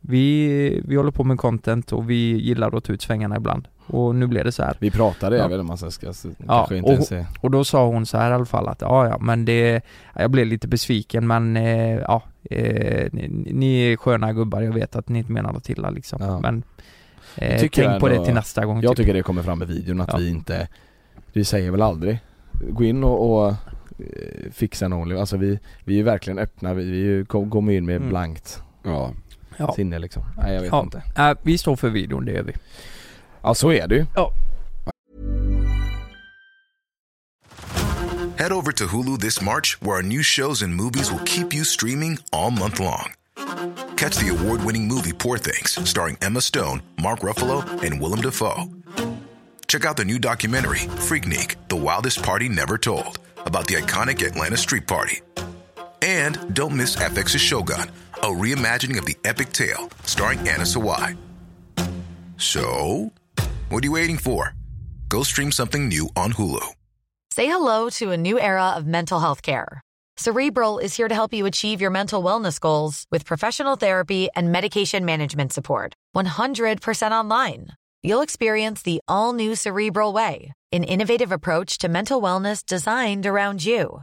vi, vi håller på med content och vi gillar att ta ut svängarna ibland och nu blev det så här. Vi pratade, Ja. inte om man ska, ska Ja, inte och- säga. Och då sa hon så här i alla fall att ja ja men det, ja, jag blev lite besviken men eh, ja, eh, ni, ni är sköna gubbar, jag vet att ni inte menar något illa liksom Ja. men eh, tänk på ändå- det till nästa gång Jag typ. tycker det kommer fram i videon att Ja. vi inte, vi säger väl aldrig Gå in och, och eh, fixa en Only, alltså vi, vi är ju verkligen öppna, vi, vi kommer in med Mm. blankt Ja. Ja. sinne liksom. Nej jag vet Ja. inte. Äh, vi står för videon, det gör vi. Ja så är det ju. Head over to Hulu this March, where our new shows and movies will keep you streaming all month long. Catch the award winning movie Poor Things, starring Emma Stone, Mark Ruffalo, and Willem Dafoe. Check out the new documentary, Freaknik The Wildest Party Never Told, about the iconic Atlanta Street Party. And don't miss FX's Shogun, a reimagining of the epic tale, starring Anna Sawai. So, what are you waiting for? Go stream something new on Hulu. Say hello to a new era of mental health care. Cerebral is here to help you achieve your mental wellness goals with professional therapy and medication management support. 100% online. You'll experience the all new Cerebral Way, an innovative approach to mental wellness designed around you.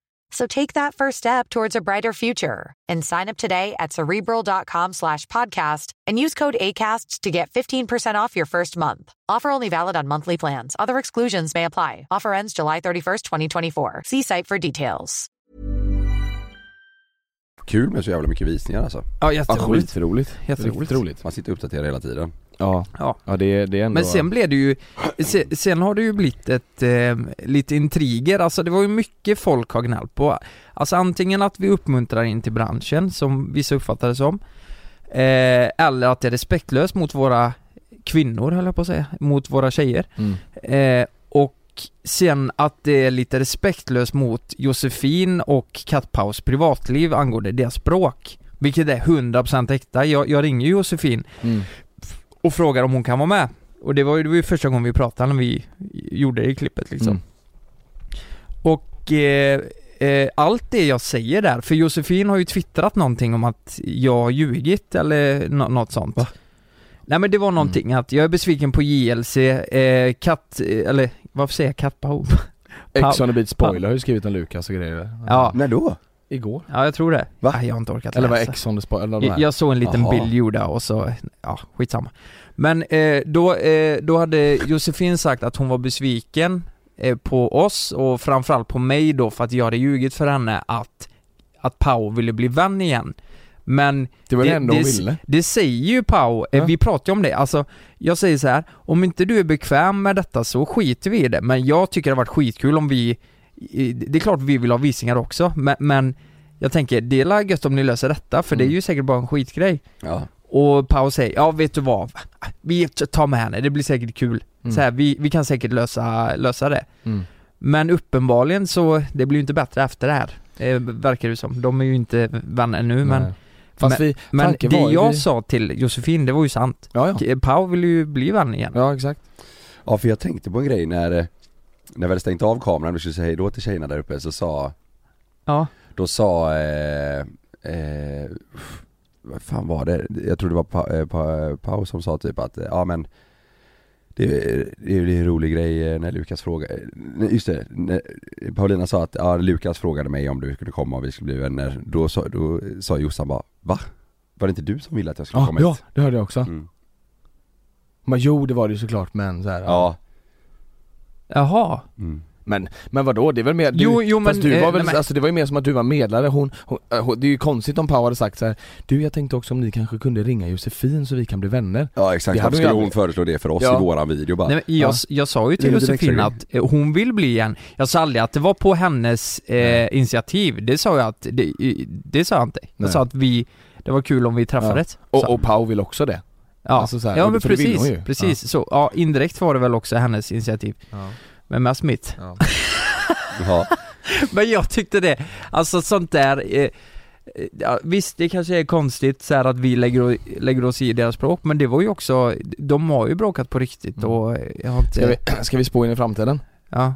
So take that first step towards a brighter future and sign up today at cerebral.com slash podcast and use code ACAST to get 15% off your first month. Offer only valid on monthly plans. Other exclusions may apply. Offer ends July 31st, 2024. See site for details. Kul med så jävla mycket visningar alltså. Ja, Ja jätteroligt. skitroligt. Jätteroligt. Man sitter uppdaterad hela tiden. Ja, Ja. ja det, det är ändå Men sen blev det ju, sen, sen har det ju blivit ett, eh, lite intriger, alltså det var ju mycket folk har gnällt på. Alltså antingen att vi uppmuntrar in till branschen, som vissa uppfattar det som, eh, eller att det är respektlöst mot våra kvinnor höll jag på att säga, mot våra tjejer. mm. Eh, och sen att det är lite respektlöst mot Josefin och Kattpaus privatliv angående deras språk. Vilket är 100% äkta. Jag, jag ringer Josefin Mm. Och frågar om hon kan vara med. Och det var ju, det var ju första gången vi pratade när vi gjorde det i klippet liksom. Mm. Och eh, eh, allt det jag säger där, för Josefin har ju twittrat någonting om att jag har ljugit eller nå- något sånt. Nej men det var någonting att jag är besviken på JLC, eh, katt, eh, eller varför säger jag kattpaho? Ex on the beat spoiler har ju skrivit om Lukas och grejer Ja, När då? Igår ja jag tror det. Va? Nej, jag har inte orkat Eller var läsa. Ex on the spoiler, eller de Jag, här. jag såg en liten Jaha. bild gjorda och så, ja skitsamma. Men eh, då, eh, då hade Josefin sagt att hon var besviken eh, på oss och framförallt på mig då för att jag hade ljugit för henne att, att Pau ville bli vän igen. Men Det var det det- det- ville det säger ju Pau, eh, Ja. vi pratar ju om det, alltså jag säger så här, om inte du är bekväm med detta så skiter vi i det, men jag tycker det har varit skitkul om vi, det är klart vi vill ha visningar också, men, men jag tänker, det är gött om ni löser detta, för det är Mm. ju säkert bara en skitgrej. Ja. Och Pau säger, ja vet du vad, vi tar med henne, det blir säkert kul. Mm. Så här, vi, vi kan säkert lösa, lösa det. mm. Men uppenbarligen så, det blir ju inte bättre efter det här. Eh, verkar det som. De är ju inte vänner nu men. Fast vi, men det jag vi- sa till Josefin, det var ju sant. Ja ja, Pau vill ju bli vän igen. ja exakt Ja för jag tänkte på en grej när, eh, när vi hade stängt av kameran och skulle säga hej då till tjejerna där uppe så sa Ja. Då sa, eh, eh, vad fan var det? Jag tror det var pa, eh, pa, Pau som sa typ att, eh, ja men det, är- det, är- är en rolig grej eh, när Lukas frågade, nej, just det, när Paulina sa att, ja Lukas frågade mig om du kunde komma och vi skulle bli vänner Då sa, då sa Jossan bara, va? Var det inte du som ville att jag skulle Ja, komma ja hit? det hörde jag också Mm. Men jo det var det ju såklart men så här, Ja, Jaha. mm. Men, men vadå, det är väl mer, du, Jo, jo, men, du eh, var väl, nej, alltså det var ju mer som att du var medlare, hon, hon, äh, hon det är ju konstigt om Pau hade sagt så här. Du jag tänkte också om ni kanske kunde ringa Josefin så vi kan bli vänner ja exakt, varför hon skulle hon föreslå det för oss Ja. i våran video bara? Nej, men jag, Ja. jag sa ju till Josefin att eh, hon vill bli igen. Jag sa aldrig att det var på hennes eh, initiativ. Det sa jag att, det, det sa jag inte. Jag Nej. sa att vi, det var kul om vi träffades. Och, Så- och Pau vill också det ja, alltså så här, ja men precis, precis. Så, ja indirekt var det väl också hennes initiativ. Ja, Men mest mitt. ja. [LAUGHS] Ja, Men jag tyckte det, alltså sånt där eh, eh, ja, Visst det kanske är konstigt så här att vi lägger, lägger oss i deras språk men det var ju också, de har ju bråkat på riktigt Mm. och eh, jag har inte, Ska vi, [CLEARS THROAT] ska vi spå in i framtiden? ja,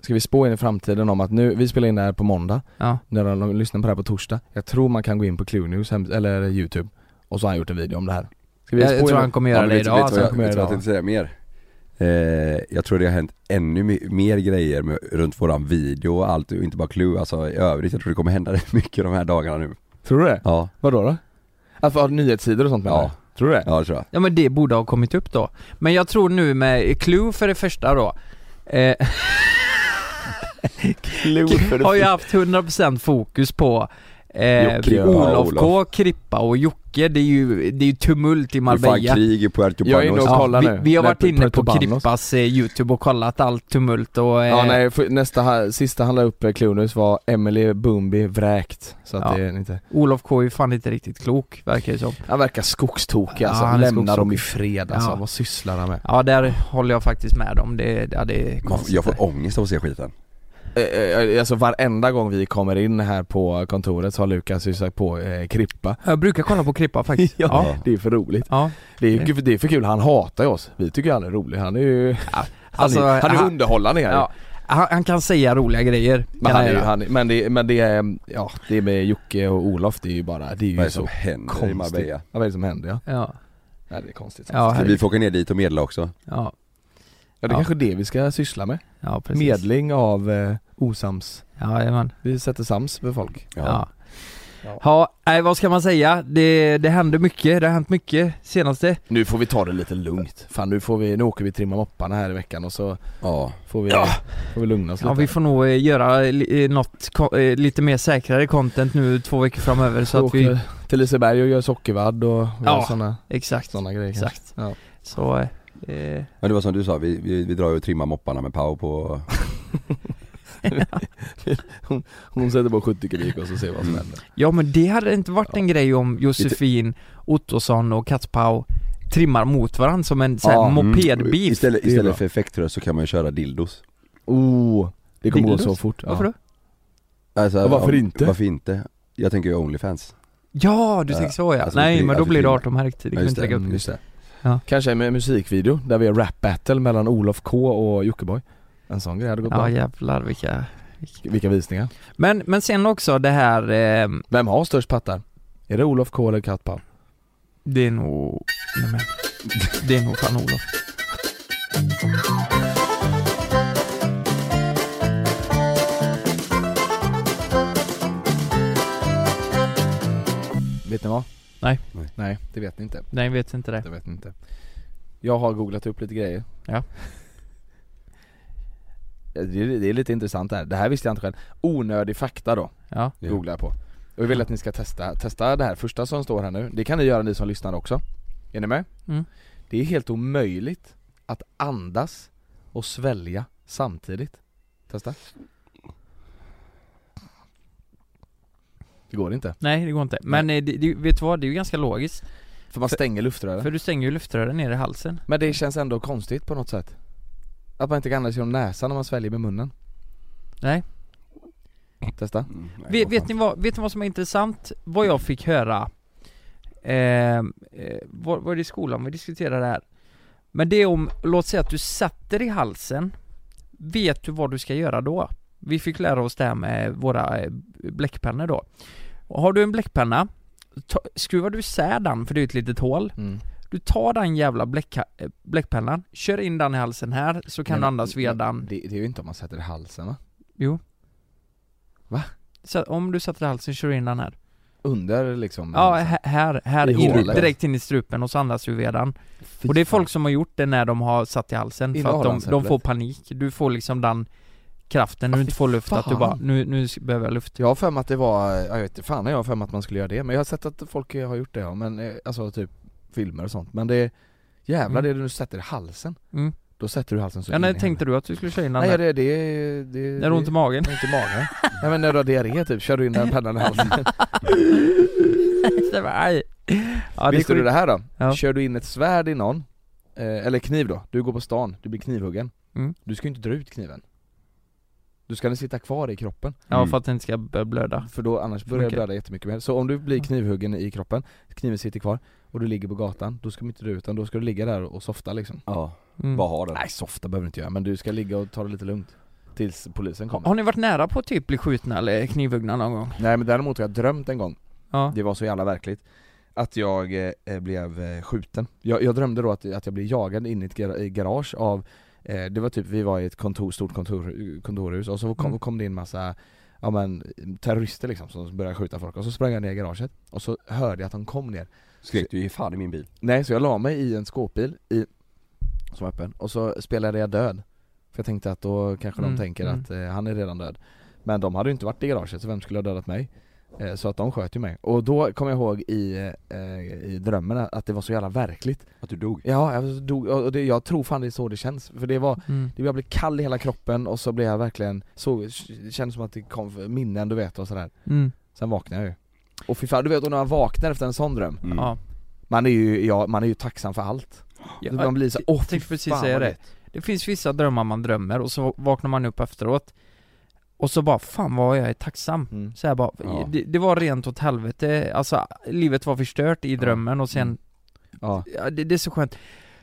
Ska vi spå in i framtiden om att nu, vi spelar in det här på måndag, ja. när de, lyssnar på det här på torsdag Jag tror man kan gå in på Clue News eller youtube och så har han gjort en video om det här Ska Jag, spå jag tror han kommer göra det vet, idag vet, alltså. vad jag, vet jag tänkte säga mer? Eh, jag tror det har hänt ännu me- mer grejer med, runt våran video och allt, och inte bara Clue, alltså i övrigt. Jag tror det kommer hända [LAUGHS] rätt mycket de här dagarna nu. Tror du det? Ja, Vadå då? Att ha nyhetssidor och sånt menar Ja. du? Tror du det? ja det tror jag. Ja men det borde ha kommit upp då. Men jag tror nu med Clue för det första då eh, [LAUGHS] [LAUGHS] Har ju haft 100% fokus på eh, Jocke Olof K, Krippa och Jocke. Det är ju, det är ju tumult i Det är fan Marbella. krig i Puerto Jag är inne och kollar vi, nu. vi har varit inne på Banos. Krippas eh, youtube och kollat allt tumult och... Eh, Ja nej, för nästa, sista han la upp eh, Clue News var Emily Boomby vräkt Så att Ja. det är inte Olof K är ju fan inte riktigt klok, verkar det som. Han verkar skogstokig Ja, alltså, han är lämna skogstokig. dem i fred alltså, Ja. vad sysslar han med? Ja, där håller jag faktiskt med dem. Det, ja, det är konstigt. Jag får ångest av att se skiten. Eh, eh, Alltså varenda gång vi kommer in här på kontoret så har Lukas ju sagt på eh, Krippa Jag brukar kolla på Krippa faktiskt. [LAUGHS] Ja. ja. Det är för roligt ja. Det är, ju- det är för kul, han hatar ju oss, vi tycker han är rolig, han är ju Han Alltså, är, han är han- underhållande här Ja, han, han kan säga roliga grejer. men, han är, han, men, det, men det är, ja det med Jocke och Olof det är ju bara, det är ju Vad är det så som händer i konstigt Marbella? Ja vad är det som händer ja? Ja, ja det är konstigt ja, vi få åka ner dit och medla också? ja, Ja det är Ja. kanske det vi ska syssla med, ja precis. medling av eh, osams Ja, jajamän. Vi sätter sams med folk Ja. Ja. Ja, nej vad ska man säga? Det, det händer mycket, det har hänt mycket senaste. Nu får vi ta det lite lugnt, fan nu får vi, nu åker vi trimma mopparna här i veckan och så Ja. får vi, Ja. får vi lugna oss Ja, lite vi får nog eh, göra eh, något eh, lite mer säkrare content nu två veckor framöver så att vi... till Liseberg och gör sockervadd och Ja. ja. sådana, Exakt, såna grejer exakt. Ja. Så, eh, eh, Men det var som du sa, vi, vi, vi drar ju och trimmar mopparna med Pau på... [LAUGHS] Hon sätter på 70 kubik och så ser vad som Mm. händer ja men det hade inte varit en grej om Josefin Ottosson och Katspau trimmar mot varandra som en sån här Ja, Mm. mopedbil. Istället, är bra. istället för effektröst så kan man ju köra dildos. Oh, det kommer gå så fort Varför då? Alltså, Och varför om- inte? Varför inte? Jag tänker ju Onlyfans. Ja, du Ja, tänker så ja. alltså, Nej men då alltså, blir det filma. 18 märkt, det kan Ja, inte lägga upp. Mm, just det. Ja. Kanske en musikvideo där vi gör rap battle mellan Olof K och Jockiboi En sån grej hade gått Ja bra jävlar vilka... Vilka visningar Men, men sen också det här, eh, Vem har störst pattar? Är det Olof K eller Kattpaw? det är nog... Nej, men. Det är nog fan Olof. Vet ni vad? Nej. Nej. Nej, det vet ni inte. Nej, vet inte det. Det vet ni inte. Jag har googlat upp lite grejer. [LAUGHS] Ja. Det är, det är lite intressant det här. Det här visste jag inte själv. Onödig fakta då, Ja. Ja. googlar jag på. Och jag vill att ni ska testa, testa det här första som står här nu. Det kan ni göra ni som lyssnar också. Är ni med? Mm. Det är helt omöjligt att andas och svälja samtidigt. Testa. Det går inte. Nej, det går inte. Men eh, det, det, vet du vad? Det är ju ganska logiskt. För man stänger luftrören. För du stänger ju luftrören ner i halsen. Men det känns ändå konstigt på något sätt. Att man inte kan andas genom näsan när man sväljer med munnen. Nej. Testa. Mm, nej, Vet, vet, ni vad, vet ni vad som är intressant? Vad jag fick höra eh, eh, var, var det i skolan vi diskuterade det här? Men det är om, låt säga att du sätter i halsen Vet du vad du ska göra då? Vi fick lära oss det här med våra eh, bläckpennor då Har du en bläckpenna ta, Skruvar du isär den, för det är ett litet hål. Mm. Du tar den jävla eh, bläckpennan, kör in den i halsen här så kan Men- du andas via men den. Det, det är ju inte om man sätter i halsen va? Jo. Va? Så om du sätter i halsen, kör in den här. Under liksom Ja, här, här, här in, direkt in i strupen och så andas du via den. Och det är folk som har gjort det när de har satt i halsen för att de, de får panik. Du får liksom den kraften när du fy inte får luft att du fan. bara, nu, nu behöver jag luft Jag har för mig att det var, jag vet inte, fan jag har för mig att man skulle göra det Men jag har sett att folk har gjort det ja, men eh, alltså typ filmer och sånt Men det, jävlar Mm. det du sätter i halsen mm. Då sätter du halsen så Ja in när i tänkte du att du skulle köra in den Nej det, det, det, När du har ont i magen? Ont i magen? Nej men när du har diarré typ, kör du in den pennan i halsen [LAUGHS] det var, aj. Ja, det är Visste du sjukt. det här då? Ja. Kör du in ett svärd i någon, eh, eller kniv då, du går på stan, du blir knivhuggen Mm. Du ska ju inte dra ut kniven Du ska den sitta kvar i kroppen, Ja för att det inte ska börja blöda. För då annars börjar Okej. blöda jättemycket mer. Så om du blir knivhuggen i kroppen, kniven sitter kvar och du ligger på gatan, då ska du inte dra ut utan då ska du ligga där och softa liksom. Ja, mm. vad har den? Nej softa behöver du inte göra, men du ska ligga och ta det lite lugnt Tills polisen kommer. Har ni varit nära på att typ bli skjutna eller knivhuggna någon gång? Nej men däremot har jag drömt en gång. Ja, Det var så jävla verkligt Att jag eh, blev eh, skjuten. Jag, jag drömde då att, att jag blev jagad in i ett garage av Det var typ, vi var i ett kontor, stort kontor, kontorhus och så kom, Mm. kom det in massa Ja men terrorister liksom som började skjuta folk och så sprang jag ner i garaget och så hörde jag att de kom ner Skrek du ge fan i min bil? Nej så jag la mig i en skåpbil i, som var öppen och så spelade jag död För jag tänkte att då kanske Mm, de tänker mm. att eh, han är redan död Men de hade ju inte varit i garaget så vem skulle ha dödat mig? Eh, så att de sköt ju mig. Och då kom jag ihåg i, eh, i drömmen att det var så jävla verkligt. Att du dog? Ja, jag, dog, och det, jag tror fan det är så det känns. För det var, mm. det, jag blev kall i hela kroppen och så blev jag verkligen så, det kändes som att det kom minnen du vet och sådär. Mm. Sen vaknade jag ju. Och fy fan, du vet när man vaknar efter en sån dröm. Mm. Ja, Man är ju, ja, man är ju tacksam för allt. Ja Man blir så, åh fy tänkte precis fan, säga det. Det finns vissa drömmar man drömmer och så vaknar man upp efteråt Och så bara, fan vad jag är tacksam Mm. så jag bara, Ja. det, det var rent åt helvete, alltså livet var förstört i drömmen och sen, Mm. Ja. ja, det, det är så skönt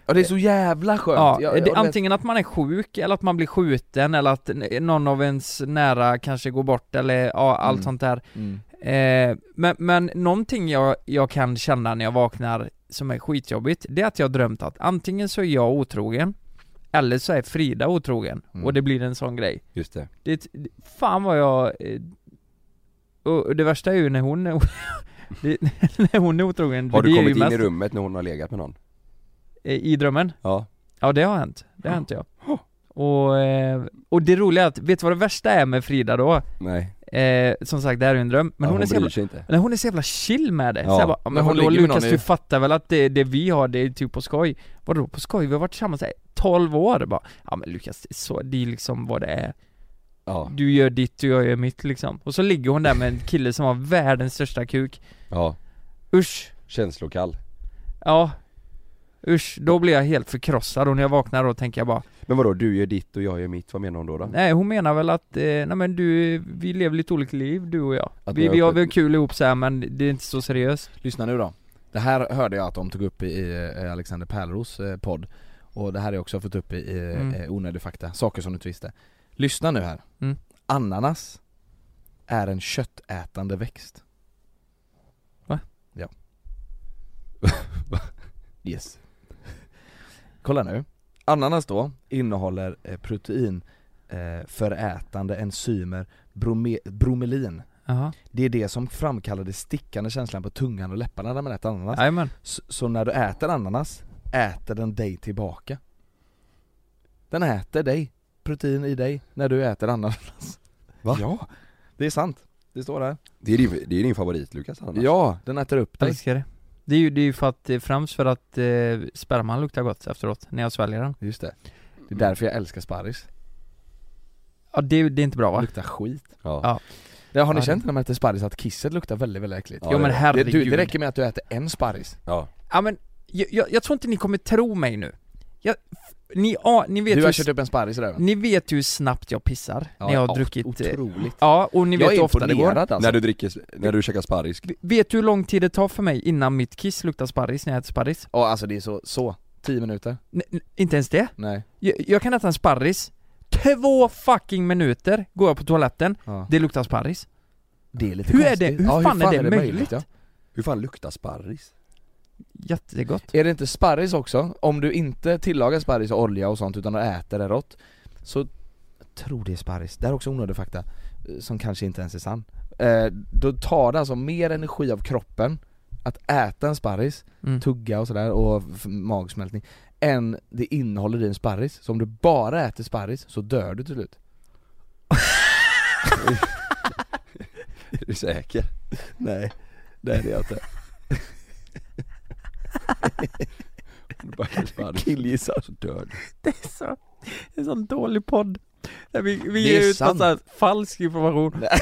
ja det är så jävla skönt! Ja, Jag- det, antingen att man är sjuk eller att man blir skjuten eller att någon av ens nära kanske går bort eller ja, allt Mm. sånt där mm. eh, men, men någonting jag, jag kan känna när jag vaknar som är skitjobbigt, det är att jag har drömt att antingen så är jag otrogen eller så är Frida otrogen Mm. och det blir en sån grej. Just det. Det, Fan vad jag eh, och det värsta är ju när hon är [LAUGHS] det, [LAUGHS] när hon är otrogen, Har du kommit in mest i rummet när hon har legat med någon? i, i drömmen? Ja. Ja det har hänt, det har hänt ja. Och, eh, och det roliga är att, vet du vad det värsta är med Frida då? Nej Eh, som sagt det här är en dröm, men ja, hon, är så jävla, sig inte. Nej, hon är så jävla chill med det, Ja. så jag bara, men, Men hon med Lukas du fattar väl att det, det vi har det är typ på skoj? Vadå på skoj? Vi har varit tillsammans i 12 år. Bara, ja men Lukas det är så, det är liksom vad det är. Ja, Du gör ditt och jag gör mitt liksom. Och så ligger hon där med en kille som har världens största kuk. Ja, Usch, känslokall. Ja Usch, då blir jag helt förkrossad och när jag vaknar då tänker jag bara Men vadå, du gör ditt och jag gör mitt, vad menar hon då? då? Nej hon menar väl att, eh, nej men du, vi lever lite olika liv du och jag Att Vi, vi har väl kul ihop så här, men det är inte så seriöst Lyssna nu då Det här hörde jag att de tog upp i eh, Alexander Pärleros eh, podd Och det här har jag också fått upp i, i Mm. eh, onödig fakta, saker som du inte visste Lyssna nu här Mm. Ananas är en köttätande växt Va? Ja [LAUGHS] Yes kolla nu. Ananas då innehåller eh, protein eh, förätande enzymer brome, bromelin. Jaha, Det är det som framkallar det stickande känslan på tungan och läpparna när man äter ananas. Så, så när du äter ananas, äter den dig tillbaka. Den äter dig, protein i dig, när du äter ananas. Va? Ja, det är sant. Det står där. Det är din, det är din favorit Lukas annars. Ja, den äter upp dig. Älskar det Det är ju, det är ju för att, eh, främst för att eh, sperman luktar gott efteråt, när jag sväljer den Just det. Det är därför jag älskar sparris. Ja det, det är inte bra Det va? luktar skit. Ja. Ja. Ja, har ni Ja, känt när man äter sparris att kisset luktar väldigt, väldigt äckligt? Ja, jo men det- Det, herregud du, det räcker med att du äter en sparris. ja. Ja men, jag, jag, jag tror inte ni kommer tro mig nu jag, ni, ja, ni vet Du ju har kört upp en sparris va? Ni vet hur snabbt jag pissar när jag har ja, druckit eh, Otroligt. Ja, och ni vet jag hur är ofta det går alltså. När du dricker, när du käkar sparris Vet du hur lång tid det tar för mig innan mitt kiss luktar sparris när jag äter sparris? Ja alltså det är så, så, 10 minuter? N- inte ens det? Nej. Jag, jag kan äta en sparris, två fucking minuter går jag på toaletten, Ja. det luktar sparris Det är lite Hur är konstigt. det- hur ja, fan är det möjligt? ja? Hur fan luktar sparris? Jättegott Är det inte sparris också? Om du inte tillagar sparris och olja och sånt utan du äter det rått Så, jag tror det är sparris, det här är också onödig fakta eh, Som kanske inte ens är sann eh, Då tar det alltså mer energi av kroppen Att äta en sparris, mm. tugga och sådär och magsmältning Än det innehåller i en sparris, så om du bara äter sparris så dör du till slut [LAUGHS] Är du säker? Nej, det är det jag inte [LAUGHS] Killgissar så dör du Det är så, det är en sån dålig podd. Vi, vi Det ger ut sant. massa falsk information. [LAUGHS]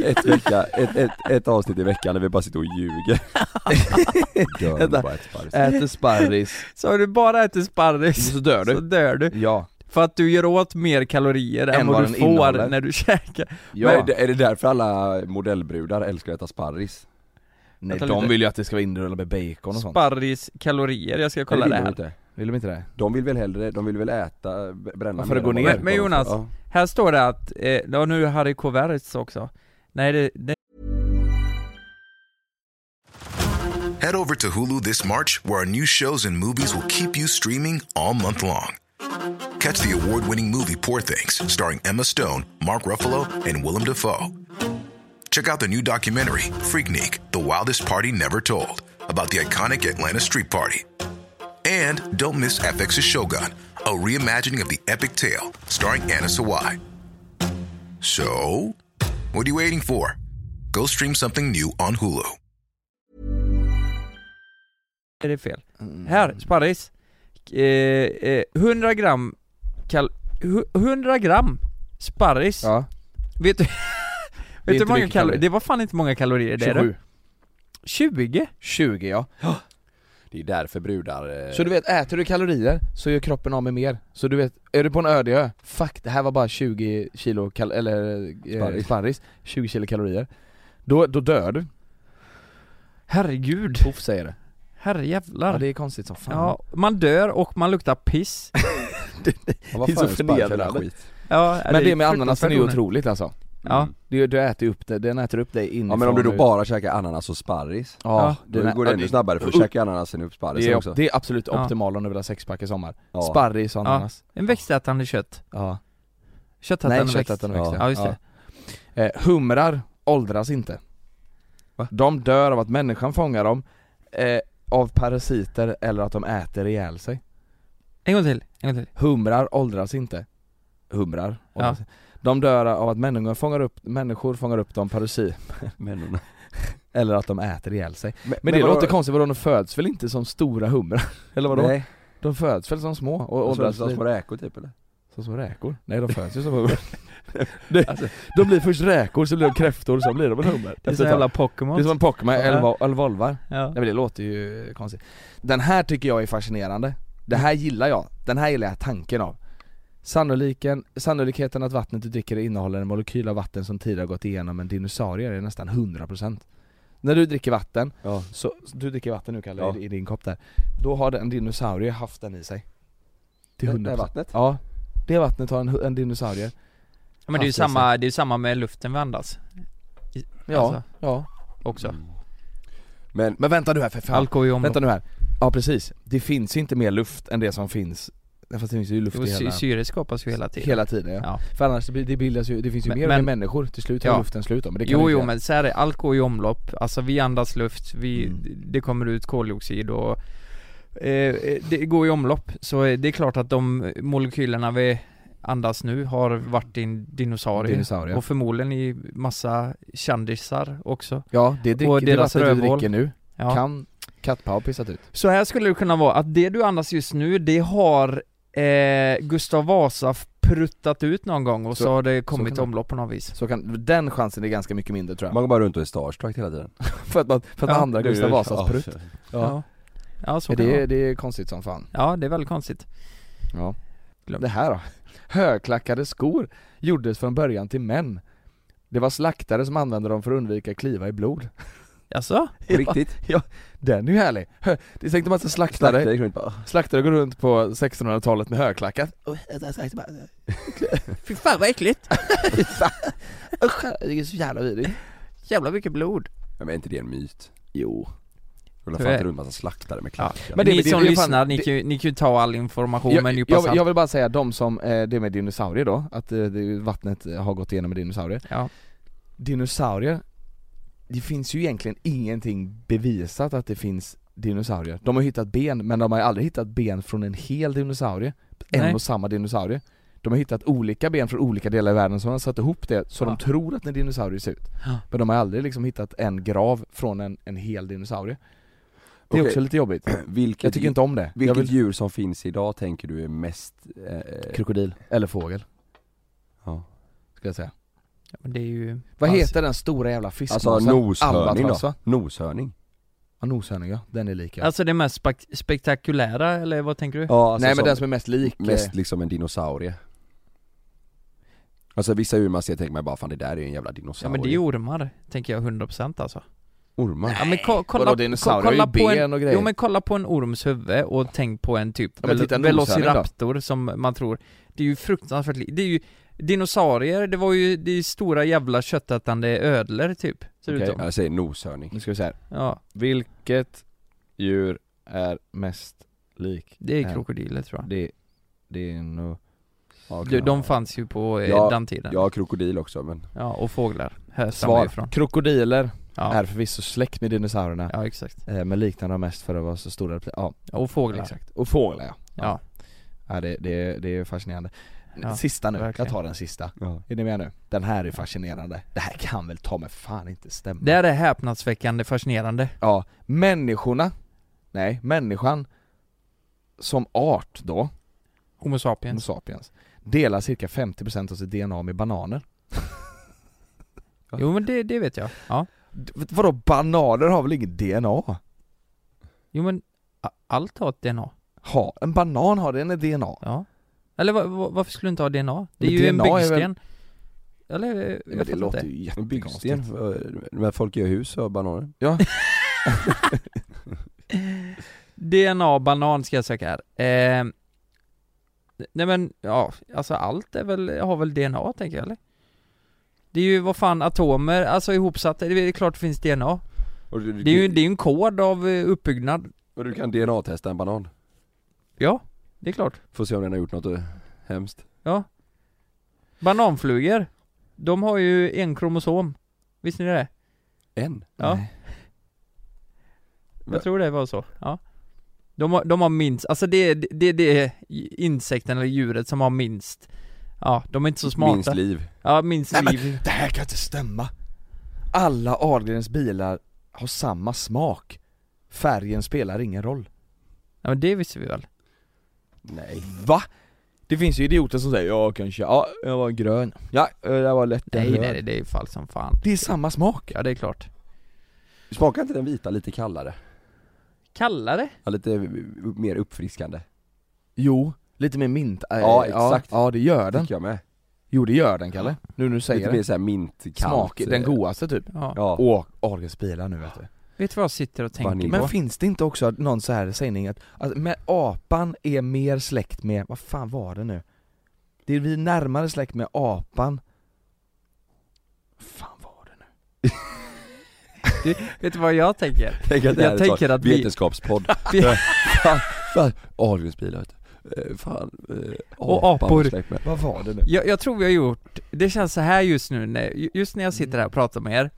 Ett, vecka, ett, ett, ett avsnitt i veckan när vi bara sitter och ljuger. [LAUGHS] Dör du bara äter sparris. Äter sparris, Så om du bara äter sparris. Så dör så du dör du. Ja, För att du gör åt mer kalorier än, Än vad vad du får innehåller. när du [LAUGHS] käkar ja. Men är det- är det därför alla modellbrudar älskar att äta sparris? Nej Vänta de lite. vill ju att det ska vara inrullat med bacon och sånt Sparris kalorier, jag ska kolla det vill de här inte? Vill de inte det? De vill väl hellre, de vill väl äta, b- bränna Ja, för det mer går ner. de- Men Jonas, ja. Här står det att, eh, ja nu är Harry Koverts också Nej det, det Head over to Hulu this March, where our new shows and movies will keep you streaming all month long. Catch the award winning movie Poor Things, starring Emma Stone, Mark Ruffalo, and Willem Dafoe. Check out the new documentary, Freaknik The Wildest Party Never Told, about the iconic Atlanta Street Party. And don't miss FX's Shogun, a reimagining of the epic tale, starring Anna Sawai. So, what are you waiting for? Go stream something new on Hulu. är det fel Mm. Här, sparris eh, eh, 100 gram kal, hu- 100 gram sparris. Ja, Vet du, [LAUGHS] vet du hur många kalorier? kalorier. Det var fan inte många kalorier det är 27 det 20? 20 ja. [GASPS] Det är därför brudar eh, Så du vet, äter du kalorier så gör kroppen av med mer. Så du vet, är du på en öde ö, fuck det här var bara 20 kilo kal- eller eh, Sparris. sparris. 20 kilo kalorier. Då, då dör du, Herregud, Poff säger det herrejävlar. Ja ja, det är konstigt som fan. Man dör och man luktar piss. [LAUGHS] Ja, vad det är fan så förnedrande. ja, Men det med ananasen är ju otroligt alltså. Ja, Mm. du, du äter upp det, den äter upp dig inifrån Ja men om du då bara käkar ananas och sparris Ja, Då den går det ja, ännu snabbare för att käka ananasen upp det sparrisen är, också. det är absolut Ja. optimalt om du vill ha sexpack i sommar. Ja. Sparris och Ja. ananas. En växtätande kött. Ja, Köttätande Nej växt. köttätande växter Ja just det. Eh, humrar åldras inte. Va? De dör av att människan fångar dem, eh, av parasiter eller att de äter ihjäl sig En gång till, en gång till Humrar åldras inte Humrar åldras. De dör av att människor fångar upp, människor fångar upp dem parasit [LAUGHS] Men, [LAUGHS] Eller att de äter ihjäl sig men, Men, det vadå? låter konstigt, vadå de föds väl inte som stora humrar? [LAUGHS] Eller vadå? Nej, De föds väl som små och åldras så små räkor typ eller? som små räkor? Nej de föds ju som humrar [LAUGHS] det, Alltså- De blir först räkor, så blir de kräftor, så blir de en hummer. Det är tag. jävla Det Pokémon. Är som en Pokémon, Ja. eller, vo- eller volvar. Ja, Nej men det låter ju konstigt. Den här tycker jag är fascinerande. Det här gillar jag, den här gillar jag tanken av. Sannoliken, Sannolikheten att vattnet du dricker innehåller en molekyl av vatten som tidigare gått igenom en dinosaurie är nästan 100% När du dricker vatten, Ja, så, du dricker vatten nu Kalle Ja. i, i din kopp där. Då har en dinosaurie haft den i sig. Till det 100% det är vattnet? Ja, det vattnet har en, en dinosaurie men det är ju i sig. samma, det är samma med luften vi andas Ja, Alltså. ja också Mm. Men, Men vänta nu här för fan, Allt går ju om vänta nu här Ja precis, det finns inte mer luft än det som finns Fast det finns ju luft i hela, Syre skapas ju hela tiden hela tiden ja. Ja. För annars det, bildas ju, det finns ju Men- mer men- människor, till slut tar Ja. luften slut då, men det kan Jo jo men så är det, allt går i omlopp, alltså vi andas luft, vi, Mm. det kommer ut koldioxid och eh, det går i omlopp, så eh, det är klart att de molekylerna vi andas nu har varit en dinosaurie. Dinosaurier. och förmodligen i massa kändisar också. Ja, det, drick, och det deras vattnet du dricker nu. Ja. kan kattpaw pissat ut? Så här skulle det kunna vara, att det du andas just nu, det har eh, Gustav Vasa pruttat ut någon gång och så, Så- har det kommit det- omlopp på något vis. Så kan, den chansen är ganska mycket mindre tror jag. Man går bara runt och är starstruck hela tiden. [LAUGHS] För att man, för att man Ja, andra Det Gustav Vasas ja, prutt. Ja, ja. Så Ja. kan det Det, det är konstigt som fan. Ja, det är väldigt konstigt. Ja Glöm. Det här då? Högklackade skor gjordes från början till män Det var slaktare som använde dem för att undvika kliva i blod Jaså? Riktigt? Den är ju härlig! Hö, Det tänkte man att slaktare, Slaktare går runt på 1600-talet med högklackat Fy fan vad äckligt! [LAUGHS] Usch, det är så jävla vidrigt Jävlar mycket blod Men är inte det en myt? Jo Är- inte runt massa slaktare med klackar Men Men det- ni men det- som det är fan- lyssnar, ni, kan ju, ni kan ju ta all information med en jag, jag, vill bara säga de som, eh, det med dinosaurier då, att eh, vattnet har gått igenom med dinosaurier. Ja, Dinosaurier, det finns ju egentligen ingenting bevisat att det finns dinosaurier. De har hittat ben, men de har aldrig hittat ben från en hel dinosaurie En Nej. och samma dinosaurie. De har hittat olika ben från olika delar i världen som har satt ihop det så Ja. de tror att en dinosaurie ser ut. Ja. Men de har aldrig liksom hittat en grav från en, en hel dinosaurie Det är Okej. också lite jobbigt [CLEARS THROAT] Vilket, Jag tycker inte om det jag vilket vill, djur som finns idag tänker du är mest... Eh, Krokodil, eller fågel, ja. ska jag säga men det är ju Vad Alltså- heter den stora jävla Alltså fiskmåsen? noshörning Albatross, då? va? Noshörning? Ja, noshörning ja, den är lika Alltså det mest spek- spektakulära, eller vad tänker du? Ja, alltså Nej men den som är mest lik eh, mest liksom en dinosaurie Alltså vissa djur man ser tänker man bara fan det där är en jävla Ja dinosaurie men det är ju ormar, tänker jag 100% alltså Ormar? Ja men ko- kolla, Vadå, dinosaurier har ju kolla på ben en, och grejer. Jo men kolla på en orms huvud och tänk på en typ Ja, en. Velociraptor som man tror Det är ju fruktansvärt Det är ju Dinosaurier, det var ju, det är stora jävla köttätande ödlor typ Ser Okej. ut som Jag säger noshörning Nu ska vi se här. Ja, Vilket djur är mest lik? det är krokodiler tror jag Det, det är nog... ja, de, de fanns ju på eh, Ja, den tiden har krokodil också men Ja, och fåglar Svar. Krokodiler ja. är förvisso släkt med dinosaurierna ja, exakt. eh, Men liknar dem mest för att vara så stora Ja, Och fåglar. Exakt. Och fåglar ja. Ja, Ja. Det, det, det är fascinerande. Ja, Sista nu, verkligen. jag tar den sista. Ja. Är ni med nu? Den här är fascinerande. Det här kan väl ta mig fan inte stämma. Det här är häpnadsväckande fascinerande. Ja, människorna Nej, människan Som art då, Homo Homo sapiens sapiens Delar cirka 50% av sitt DNA med bananer. Jo men det, det vet jag, ja Vadå bananer har väl inget DNA? Jo men allt har ett DNA Ha, en banan har den ett DNA? Ja Eller va, va, varför skulle du inte ha DNA? Det är Men ju en DNA väl- byggsten Eller, jag Men det inte låter ju En jättekonstigt byggsten, eh, när folk gör hus och bananer Ja, [LAUGHS] DNA banan ska jag söka här eh, Nej men, ja, alltså allt är väl, har väl DNA tänker jag eller? Det är ju vad fan atomer, alltså ihopsatta, det är klart det finns DNA och du, Det är ju, det är ju en kod av eh, uppbyggnad. Och du kan DNA-testa en banan. Ja, det är klart. Får se om den har gjort något eh, hemskt. Ja. Bananflugor De har ju en kromosom. Visste ni det? En? Ja. Nej. Jag tror det var så, ja. De har, de har minst, alltså det är det, det är insekten eller djuret som har minst Ja, de är inte så smarta. Minst liv. Ja, minst Nej, men- liv. det här kan inte stämma. Alla Ahlgrens bilar har samma smak. Färgen spelar ingen roll. Ja men det visste vi väl? Nej. Va? Det finns ju idioter som säger ja kanske, ja jag var grön, ja det var lätt Nej röd." nej, det är fall som fan. Det är samma smak. Ja det är klart. Smakar inte den vita lite kallare? Kallare? Ja, lite eh, mer uppfriskande. Jo, lite mer mint, äh, Ja, exakt. Ja, det gör den Tycker jag med Jo det gör den Kalle, nu när du säger Lite det mer såhär mintkallt Smak, den eh, godaste typ Ja. Ja, Åh, Ahlgrens bilar nu vet du Vet du vad jag sitter och tänker Vanilj. på? Men finns det inte också någon så här sägning att, att med apan är mer släkt med, vad fan var det nu? Det är vi närmare släkt med apan Vad fan var det nu? [LAUGHS] Du, vet du vad jag tänker? Tänk att det Jag här tänker att vi- vetenskapspodd. [LAUGHS] Fan, Ahlgrensbilar vet du. Eh, Fan, eh, Och apor. Vad var det nu? Jag, jag tror vi har gjort, det känns så här just nu, när, just när jag sitter här och pratar med er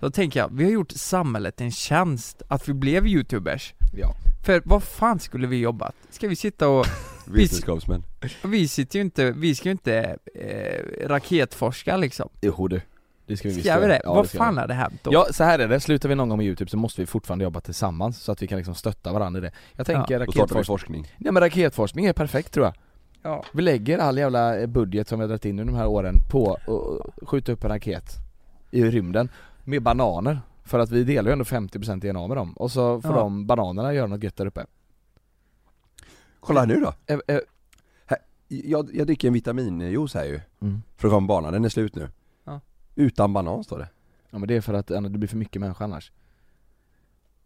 Då tänker jag, vi har gjort samhället en tjänst att vi blev youtubers Ja. För vad fan skulle vi jobbat? Ska vi sitta och, [LAUGHS] Vetenskapsmän. vi sitter ju inte, vi ska ju inte eh, raketforska liksom Jo du. Det ska vi visst Ska vi det? Ja, vad ska fan vi. har det hänt då? Ja, så här är det. Slutar vi någon gång med youtube så måste vi fortfarande jobba tillsammans så att vi kan liksom stötta varandra i det. Jag tänker vi raketforskning. forskning. Nej men raketforskning är perfekt tror jag. Ja. Vi lägger all jävla eh, budget som vi har dragit in under de här åren på att skjuta upp en raket i rymden med bananer. För att vi delar ju ändå 50% DNA med dem och så får Ja. de bananerna göra något gött där uppe. Kolla här nu då. Eh, eh, Jag, jag dricker en vitaminjuice här ju. Mm. Från banan, den är slut nu. Utan banan står det. Ja men det är för att det blir för mycket människa annars.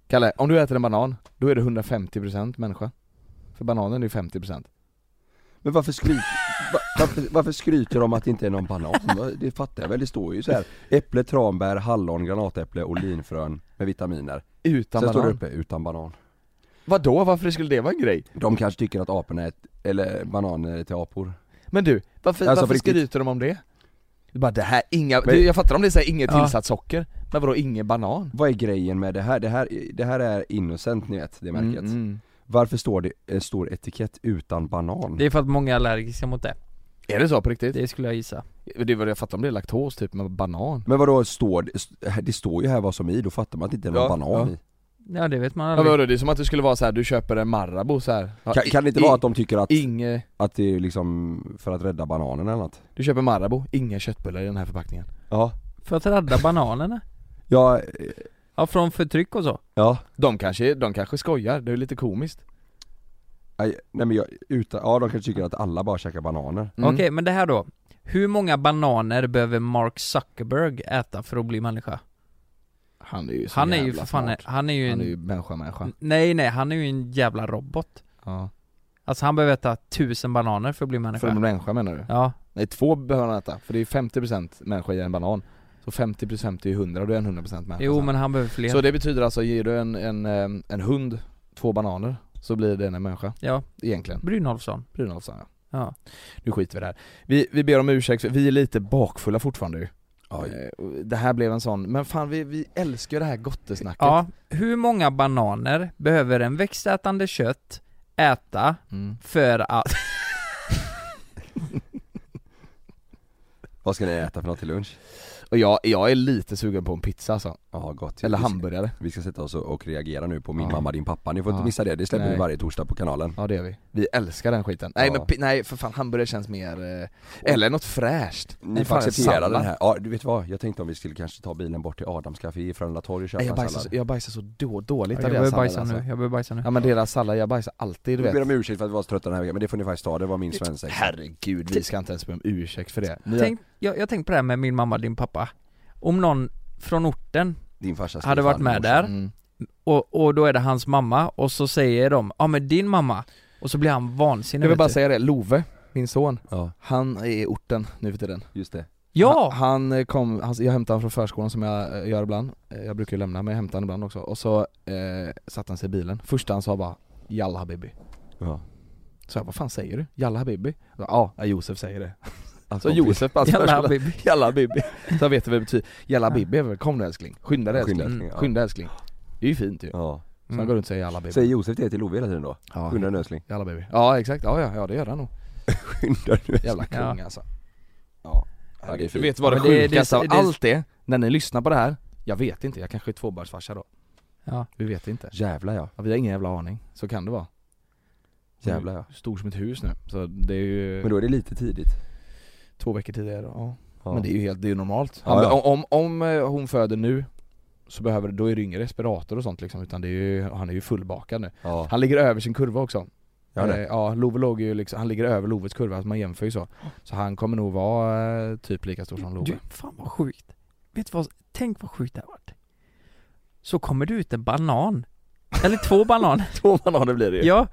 Kalle, om du äter en banan, då är du 150% människa. För bananen är ju 50%. Men varför skryter, va, varför, varför skryter de om att det inte är någon banan? Det fattar jag väl, det står ju så här. Äpple, tranbär, hallon, granatäpple och linfrön med vitaminer. Utan Sen står det banan. uppe, utan banan. Vadå? Varför skulle det vara en grej? De kanske tycker att aporna är, eller bananer är till apor. Men du, varför, Alltså, varför skryter de om det? Det är Bara det här, inga, Men- du, jag fattar om det säger inget Ja. tillsatt socker, men vadå ingen banan? Vad är grejen med det här? Det här, det här är innocent ni vet, det märket. Mm, mm. Varför står det en stor etikett utan banan? Det är för att många är allergiska mot det, Är det så på riktigt? det skulle jag gissa Det är vad jag fattar om det är laktos typ med banan Men vadå, står det, det står ju här vad som är i, då fattar man att det inte är någon Ja, banan ja. i. Ja det vet man Ja, aldrig. vadå, det är som att det skulle vara så här, du köper en Marabou så här. Ja, Kan, kan det inte vara att de tycker att, Inge, att det är liksom för att rädda bananen eller något? du köper Marabou, inga köttbullar i den här förpackningen. Ja, För att rädda bananerna? [LAUGHS] Ja, eh, Ja från förtryck och så. ja, De kanske, de kanske skojar, det är lite komiskt. Nej nej, men jag, utan, ja de kanske tycker att alla bara käkar bananer. Mm. Okej men det här då. Hur många bananer behöver Mark Zuckerberg äta för att bli människa? Han är ju så Han är ju för fan, smart. han är ju Han är en ju människa-människa. Nej nej, han är ju en jävla robot. Ja, Alltså han behöver äta tusen bananer för att bli människa. För en människa menar du? Ja, Nej två behöver han äta, för det är 50% människa i en banan. Så 50 plus 50 är 100 och då är han 100% människa jo men han behöver fler. Så det betyder alltså, ger du en, en, em, en hund två bananer så blir det en människa. Ja, egentligen. Brynolfsson. Brynolfsson ja. Ja. Nu skiter vi i det här. Vi, vi ber om ursäkt, för vi är lite bakfulla fortfarande ju Oj. Eh, Det här blev en sån, men fan vi, vi älskar ju det här gottesnacket Ja, hur många bananer behöver en växtätande kött äta mm. för att [LAUGHS] Vad ska ni äta för något till lunch? Och jag, jag är lite sugen på en pizza alltså, Ja gott. Eller Vi ska- hamburgare. Vi ska sätta oss och, reagera nu på min Ja. mamma din pappa, ni får Ja. inte missa det, det släpper Nej. vi varje torsdag på kanalen. Ja det gör vi, vi älskar den skiten. Nej Ja. men nej för fan hamburgare känns mer, eh, eller något fräscht. Ni får acceptera den här, ja du vet vad? Jag tänkte om vi skulle kanske ta bilen bort till Adams Café i Frölunda torg och köpa Nej, jag, bajsar, sallad. så- jag bajsar så då, dåligt Jag av deras bajsa sallad nu, alltså. jag behöver bajsa nu. Ja men deras sallad, jag bajsar alltid du Vi ber vet. om ursäkt för att vi var så trötta den här veckan, men det får ni faktiskt ta, det var min svensexa. Herregud, vi ska inte ens be om ursäkt för det. Ni Tänk, jag, jag tänkte på det här med min mamma och din pappa. Om någon från orten Din hade varit med där mm. och, och då är det hans mamma och så säger de ja men din mamma. Och så blir han vansinnig Jag vill bara du. säga det, Love, min son, Ja, han är i orten nu för tiden. Just det. Ja! Han, han kom, han, jag hämtade honom från förskolan som jag eh, gör ibland. Eh, Jag brukar ju lämna men jag hämtar honom ibland också. Och så eh, satte han sig i bilen, första han sa bara 'Jalla habibi' Ja. Så jag, vad fan säger du? 'Jalla habibi' Ja, Josef säger det [LAUGHS] Så Josef Jävla förskola, baby. 'Jalla habibi' [LAUGHS] Så vet vad det betyder. 'Jalla habibi' är väl 'Kom nu älskling' Skynda dig älskling, Skynda skynda, älskling, ja. älskling. Det är ju fint ju. Ja, Så han går runt och säger 'Jalla habibi' säger Josef det till Love hela tiden då? ja, Skynda dig nu älskling. Jalla baby Ja exakt, ja ja, ja det gör han nog. [LAUGHS] Skynda nu Jävla Ja. kung alltså. Ja, Ja, det är Du vet vad det Ja, sjukaste av det- allt är? När ni lyssnar på det här Jag vet inte, jag kanske är tvåbarnsfarsa då. Ja. Vi vet inte. Jävlar ja, ja, Vi har ingen jävla aning, så kan det vara. Jävlar ja. Stor som ett hus nu, så det är ju Men då är det lite tidigt två veckor tidigare ja. ja. Men det är ju helt, det är ju normalt. Ja, ja. Om, om, om eh, hon föder nu så behöver, då är det ingen respirator och sånt liksom, utan det är ju, han är ju fullbakad nu. Ja, Han ligger över sin kurva också. Ja Eh, det. Ja, Love låg ju liksom, han ligger över Loves kurva, alltså man jämför ju så. Så han kommer nog vara eh, typ lika stor som Love. Du, fan vad sjukt. Vet du vad, tänk vad sjukt det har varit. Så kommer det ut en banan. Eller två bananer. [LAUGHS] Två bananer blir det ju. Ja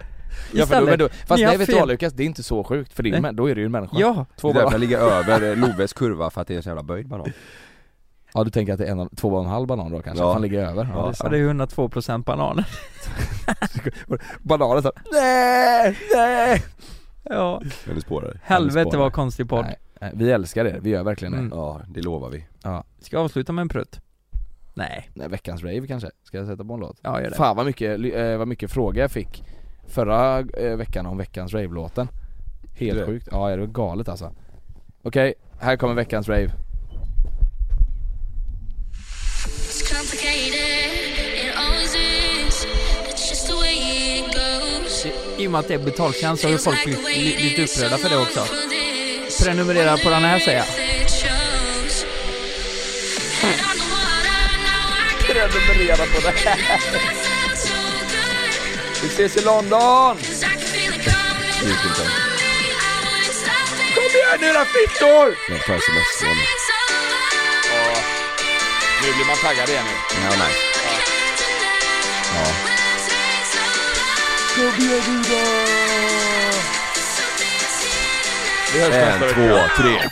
Ja, för då, men då, fast nej vet du vad Lukas, det är inte så sjukt för det är, ju Nej. en- då är det ju en människa ja Två det är därför bananer jag ligger över [LAUGHS] Loves kurva för att det är en så jävla böjd banan Ja du tänker att det är en, två och en halv banan då kanske? Ja. Han ligger över? Ja, Ja, det är Ja är 102% bananer [LAUGHS] Bananen så nej, nej! Ja, Men det spårar helvete vad konstig podd nej. Vi älskar det, vi gör verkligen det. Mm. Ja, det lovar vi Ska jag avsluta med en prutt? Nej, Nej, veckans rave kanske? Ska jag sätta på en låt? ja gör det Fan vad mycket, eh, vad mycket frågor jag fick förra eh, veckan om veckans rave-låten. Helt Det? sjukt, ja det var galet alltså. Okej, här kommer veckans rave. I och med att det är betaltjänst så har ju folk blivit li- lite upprörda för det också. Prenumerera på den här säger jag. Prenumerera på det här! Vi ses i London! Kom igen nu era fittor! Jag tar semester nu It's over. Nu blir man taggad igen nu Ja, nice Ja. Kom igen nu då! Vi hörs en, nästa två, vecka tre